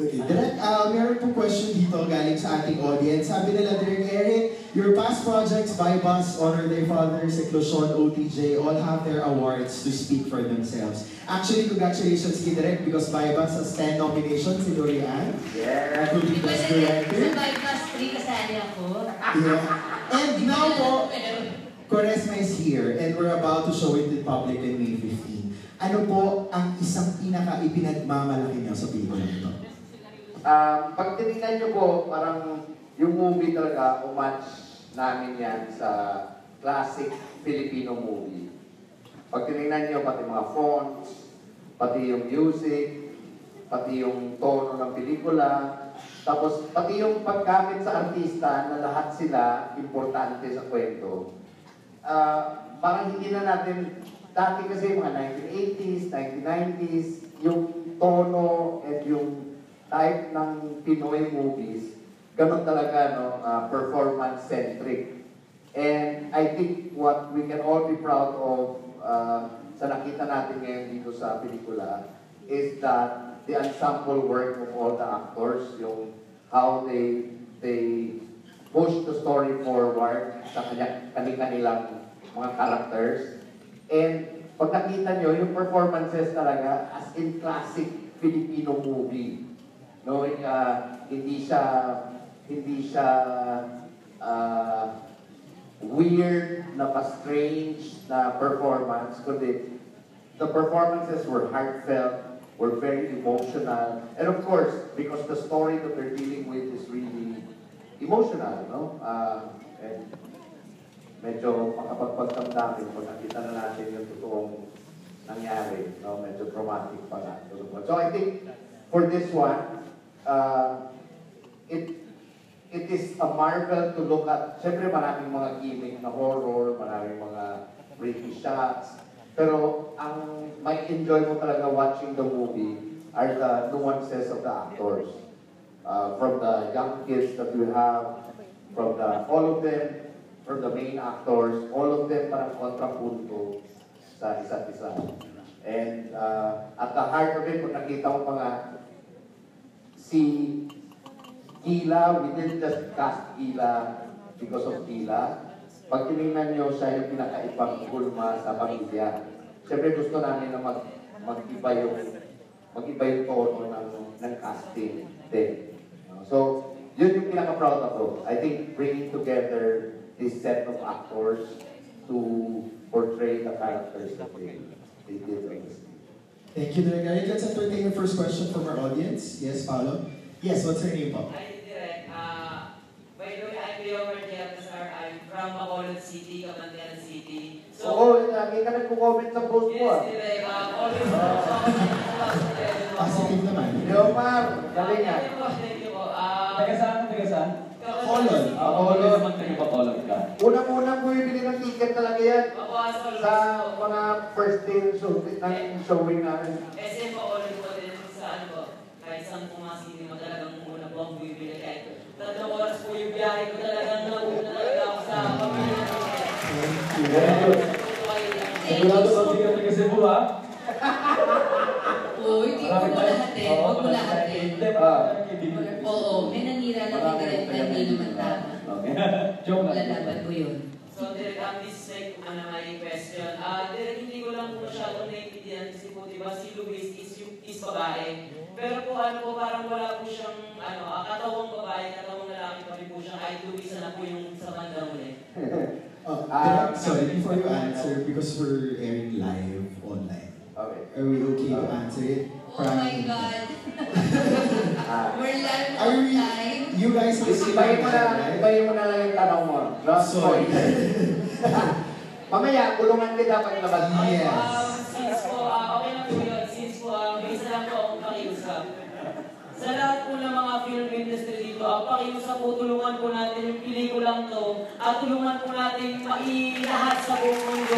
S2: Okay, direct, uh, meron pong question dito galing sa ating audience. Sabi nila, Direk Eric, your past projects, Bybus, Honor Their Fathers, Seclusion, OTJ, all have their awards to speak for themselves. Actually, congratulations kay Direk because Bybus has 10 nominations in Dorian.
S4: Yeah.
S2: Including Best
S6: Sa
S2: Director.
S6: 5 plus 3 kasali ako.
S2: Yeah. And now po, Quaresma is here and we're about to show it to the public in May 15. Ano po ang isang pinaka-ipinagmamalaki niyo sa pelikula nito?
S4: Um, pag tinignan nyo po, parang yung movie talaga, umatch namin yan sa classic Filipino movie. Pag tinignan nyo, pati mga fonts, pati yung music, pati yung tono ng pelikula, tapos pati yung paggamit sa artista na lahat sila importante sa kwento. Ah, parang hindi na natin, dati kasi mga 1980s, 1990s, yung tono and yung type ng Pinoy movies, ganun talaga, no, uh, performance-centric. And I think what we can all be proud of uh, sa nakita natin ngayon dito sa pelikula is that the ensemble work of all the actors, yung how they they push the story forward sa kanilang mga characters. And pag nakita nyo, yung performances talaga as in classic Filipino movie no uh, hindi siya hindi siya uh, weird na pa-strange na performance kundi the performances were heartfelt were very emotional. And of course because the story that they're dealing with is really emotional no? Uh, and medyo makapagpagdamdamin pag nakita na natin yung totoong nangyari no? Medyo traumatic pa na so I think for this one uh, it it is a marvel to look at. Siyempre maraming mga gimmick na horror, maraming mga freaky shots. Pero ang may enjoy mo talaga watching the movie are the nuances of the actors. Uh, from the young kids that we have, from the all of them, from the main actors, all of them parang kontrapunto sa isa't isa. And uh, at the heart of it, kung nakita mo pa nga, si Gila, we didn't just cast Gila because of Gila. Pag tinignan nyo, siya yung pinakaibang gulma sa pamilya. Siyempre gusto namin na mag, mag-iba yung mag-iba yung tono ng, ng casting din. So, yun yung pinaka-proud ako. I think bringing together this set of actors to portray the characters that they, they did.
S2: Thank you, Direk Eric. Let's entertain the first question from our audience. Yes, Paolo? Yes, what's her name Paolo?
S19: Hi, Direk. Uh, by the way, I'm Leo Martial Casar. I'm from Bacolod City, Cabanderan City.
S4: So, Oo, lagi ka nagko-comment sa post mo.
S19: Yes,
S4: ah.
S19: Direk. Uh, always uh,
S2: Positive naman.
S4: Leomar, galing nga.
S19: Thank you po, thank you po. Uh,
S7: Taga saan? Taga saan?
S2: Bacolod.
S7: Ah, Bacolod naman taga Bacolod ka.
S4: Unang-unang bumibili ng ticket talaga yan sa mga first day ng show, ng showing namin.
S19: SM Bacolod po din sa ano po. Kahit saan po mga cinema talagang muna po ang bibili. Kahit tatlong oras po yung biyahe ko talagang nauna talaga ako sa pamilya ko.
S7: Sigurado ka hindi ka taga Cebu, ha? *laughs*
S6: Uy, hindi mo mo lahat eh. Huwag mo lahat eh. Oo, may nanira na may direct na hindi naman tama.
S7: Joke lang.
S6: Lalaban ko yun.
S19: So, Direk, um, this is like, ano, my question. Ah, Direk, hindi ko lang po masyadong naiintindihan kasi po, di ba, si Luis is, yung- is babae. Pero po ano po, parang wala po siyang, ano, ah, katawang babae, katawang lalaki kami po siyang kahit Luisa na po yung sa bandang huli.
S2: Uh, *laughs*
S4: Um,
S2: sorry, before you answer, because we're airing live online.
S4: Okay.
S2: Are we okay to answer it?
S5: Oh my God. *laughs* We're live
S2: Are we,
S5: online.
S2: you guys listen
S4: Ibayin mo na ibayin mo na lang yung tanong mo. Lost
S2: Sorry.
S4: point. *laughs* Mamaya, kulungan kita pag labas mo.
S19: Um, since po, ah, okay na po yun, since po, ah, may isa lang po akong pakiusap. Sa lahat po ng mga film industry dito, ang pakiusap po, tulungan po natin yung pelikulang to at tulungan po natin mailahat sa buong mundo.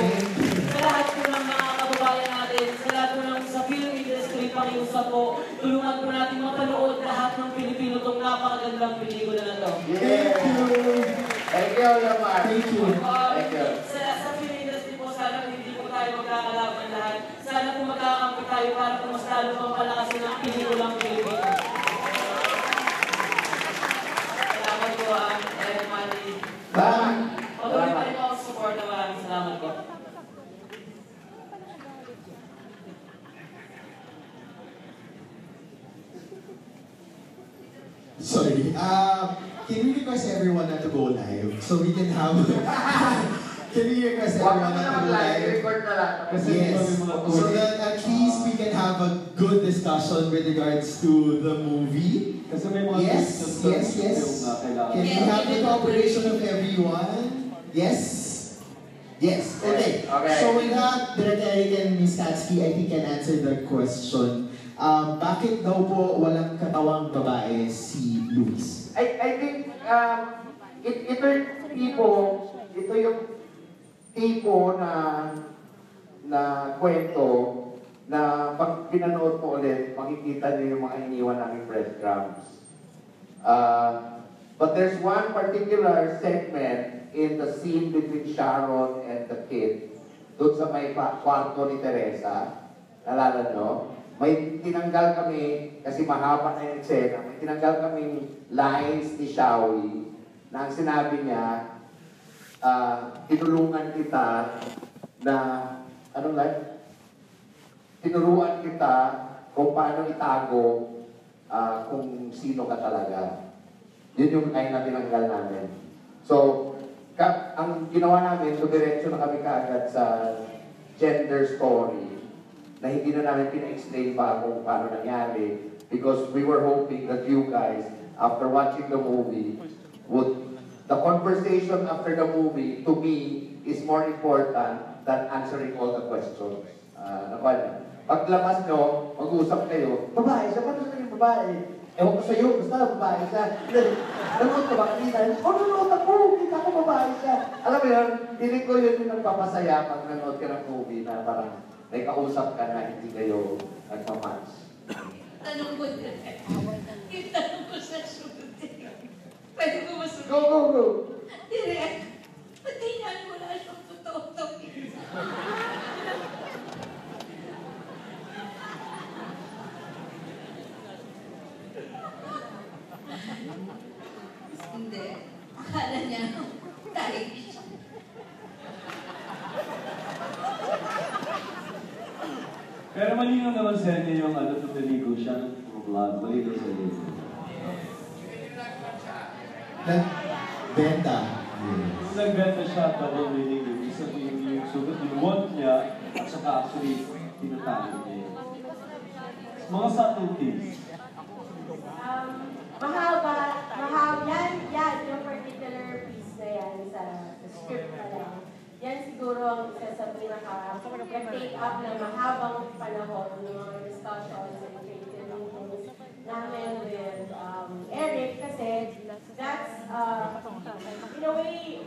S19: Sa lahat po ng mga kababayan natin, sa lahat po ng sa film industry, pakiusap po, tulungan po natin mapanood lahat ng Pilipino itong napakagandang pelikula na to.
S4: Thank you. Thank you, Lamar.
S2: Thank you.
S19: Um,
S4: Thank you.
S19: sa, sa film industry po, sana hindi po tayo magkakalaban lahat. Sana po magkakampi tayo para po mas lalo pang palakasin ang pelikulang Pilipino. Salamat po, um, Eric Manny.
S4: Bye.
S19: Patuloy pa rin po ako sa support. Maraming salamat po.
S2: Sorry. Uh, can we request everyone not to go live so we can have... *laughs* can we request everyone not to go
S4: mag-live,
S2: live?
S4: record na lang.
S2: Yes. So that at least we can have a good discussion with regards to the movie.
S7: Kasi may mga
S2: Yes,
S7: questions
S2: yes,
S7: na
S2: yes.
S7: yung na kailangan.
S2: Can we have the cooperation of everyone? Yes? Yes, okay.
S4: Okay.
S2: So with that, Direct Eric and Ms. Katsky, I think can answer the question. Um, bakit daw po walang katawang babae si Luis?
S4: I, I think, um, it, ito yung tipo, ito yung tipo na na kwento na pag pinanood mo ulit, makikita niyo yung mga iniwan naming breadcrumbs. Uh, but there's one particular segment in the scene between Sharon and the kid, doon sa may kwarto ni Teresa, nalala nyo? May tinanggal kami, kasi mahaba na yung eksena, may tinanggal kaming lines ni Shawi na ang sinabi niya, ah, tinulungan kita na, anong line? Tinuruan kita kung paano itago ah, kung sino ka talaga. Yun yung line na tinanggal namin. So, ka, ang ginawa namin, so diretso na kami kaagad sa gender story na hindi na namin pina-explain pa kung paano nangyari because we were hoping that you guys, after watching the movie, would the conversation after the movie, to me, is more important than answering all the questions. Uh, nakuha niyo? Paglabas nyo, mag-uusap kayo, babae siya, paano siya naging babae? Ewan ko sa'yo, basta babae siya. *laughs* Nanood ka ba kanina? Oh, nanood ako, kita ko babae siya. Alam mo yun, feeling ko yun yung nagpapasaya pag nanood ka ng movie na parang may kausap ka na hindi kayo nagmamatch.
S5: Tanong ko din. Yung tanong ko sa shooting. Pwede ko masulit.
S4: Go, go, go!
S5: Direct. Pati yan, wala siyang totoo to. Hindi. Akala niya, tayo siya.
S7: Pero malinaw naman sa inyo yung ano, tumiligo siya ng vlog. Malinaw sa inyo.
S2: Benta.
S7: Kung nagbenta siya, double meaning yun. Isa yung, yung sugat, yung want niya, at saka actually, tinatago niya. Mga subtleties.
S12: Um, mahaba, mahaba, yan, yan, yung particular piece na yan sa, sa script na lang. Yan siguro ang isa sa pinaka take up na mahabang panahon ng mga discussions and creative meetings namin with um, Eric kasi that's, uh, in a way,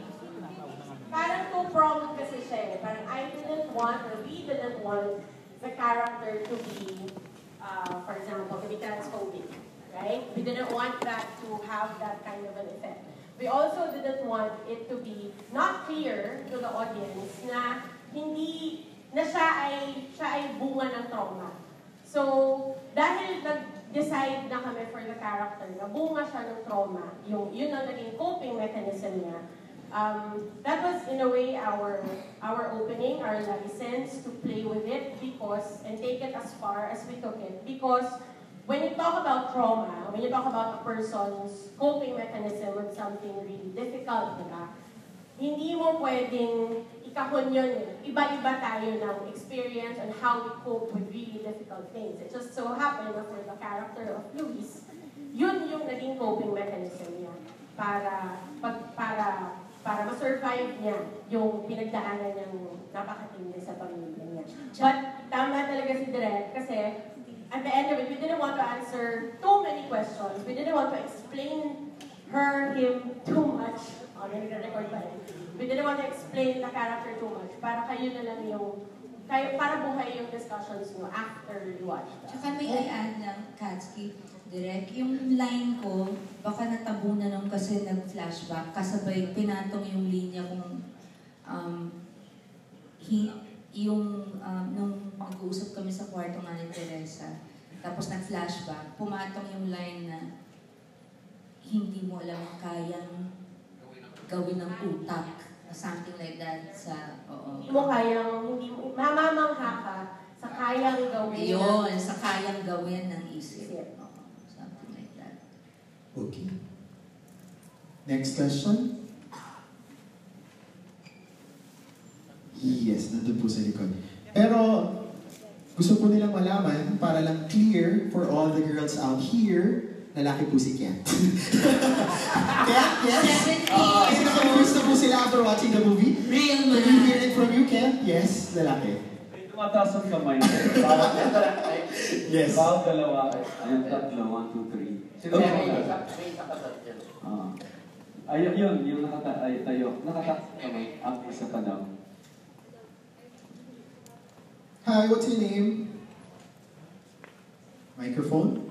S12: parang two-pronged kasi siya eh. Parang I didn't want, or we didn't want the character to be, uh, for example, to be transphobic, right? We didn't want that to have that kind of an effect. We also didn't want it to be not clear to the audience na hindi, na siya ay, siya ay bunga ng trauma. So, dahil nag-decide na kami for the character na bunga siya ng trauma, yung, yun ang naging coping mechanism niya, um, that was in a way our our opening, our license to play with it because and take it as far as we took it because when you talk about trauma, when you talk about a person's coping mechanism with something really difficult, di? Hindi mo pwedeng ikahon yun. Iba-iba tayo ng experience on how we cope with really difficult things. It just so happened for the character of Luis, yun yung naging coping mechanism niya para pag, para para ma-survive niya yung pinagdaanan niyang napakatindi sa pamilya niya. But tama talaga si Direk kasi at the end of it, we didn't want to answer too many questions. We didn't want to explain her, him too much. Oh, nag-record pa. We didn't want to explain the character too much para kayo na lang yung kayo, para buhay yung discussions nyo after you watch that.
S11: Tsaka may i-add lang, Katski, direct, yung line ko, baka natabunan nung kasi nag-flashback, kasabay pinatong yung linya kung um, hi, yung um, nung nag-uusap kami sa kwarto nga ni Teresa, tapos nag-flashback, pumatong yung line na hindi mo alam ang kayang gawin ng utak, something like that sa, oo.
S12: Hindi mo kayang, hindi mo, mamamangha ka sa kayang gawin.
S11: Yun, sa kayang gawin ng isip. Oo, something like that.
S2: Okay. Next question. Yes, nandun po sa likod. Pero, gusto po nilang malaman, para lang clear for all the girls out here, lalaki po si Kent. *laughs* Kent, yes? Uh, kasi naka-confused na po sila after watching the movie.
S11: Real
S2: man. Can we hear it from you, Kent? Yes, lalaki.
S7: Tumataas ang kamay.
S2: Yes.
S7: Bawat dalawa. Ayun, tatlo. One, two, three. Sino
S4: May
S7: ba?
S4: isa, may isa ka tatlo.
S7: Ah. Ayun, yun, yung nakata ay, tayo. Nakataas ang kamay. Ang isa pa daw.
S2: Hi, what's your name? Microphone?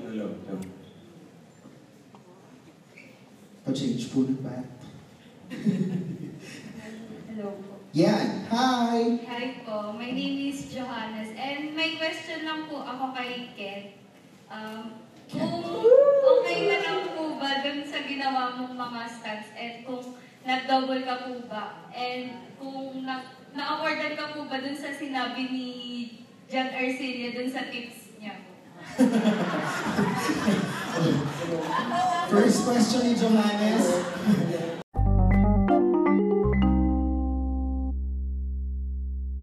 S20: Hello. Hello.
S2: Pa-change po ng bat.
S21: Hello po.
S2: Yan. Hi!
S21: Hi po. My name is Johannes. And my question lang po ako kay Ken. Um, kung okay na lang po ba dun sa ginawa mong mga stunts and kung nag-double ka po ba? And kung na- na-awardan ka po ba dun sa sinabi ni John Arcelia dun sa tips niya po? *laughs*
S2: First question ni Johannes. *laughs*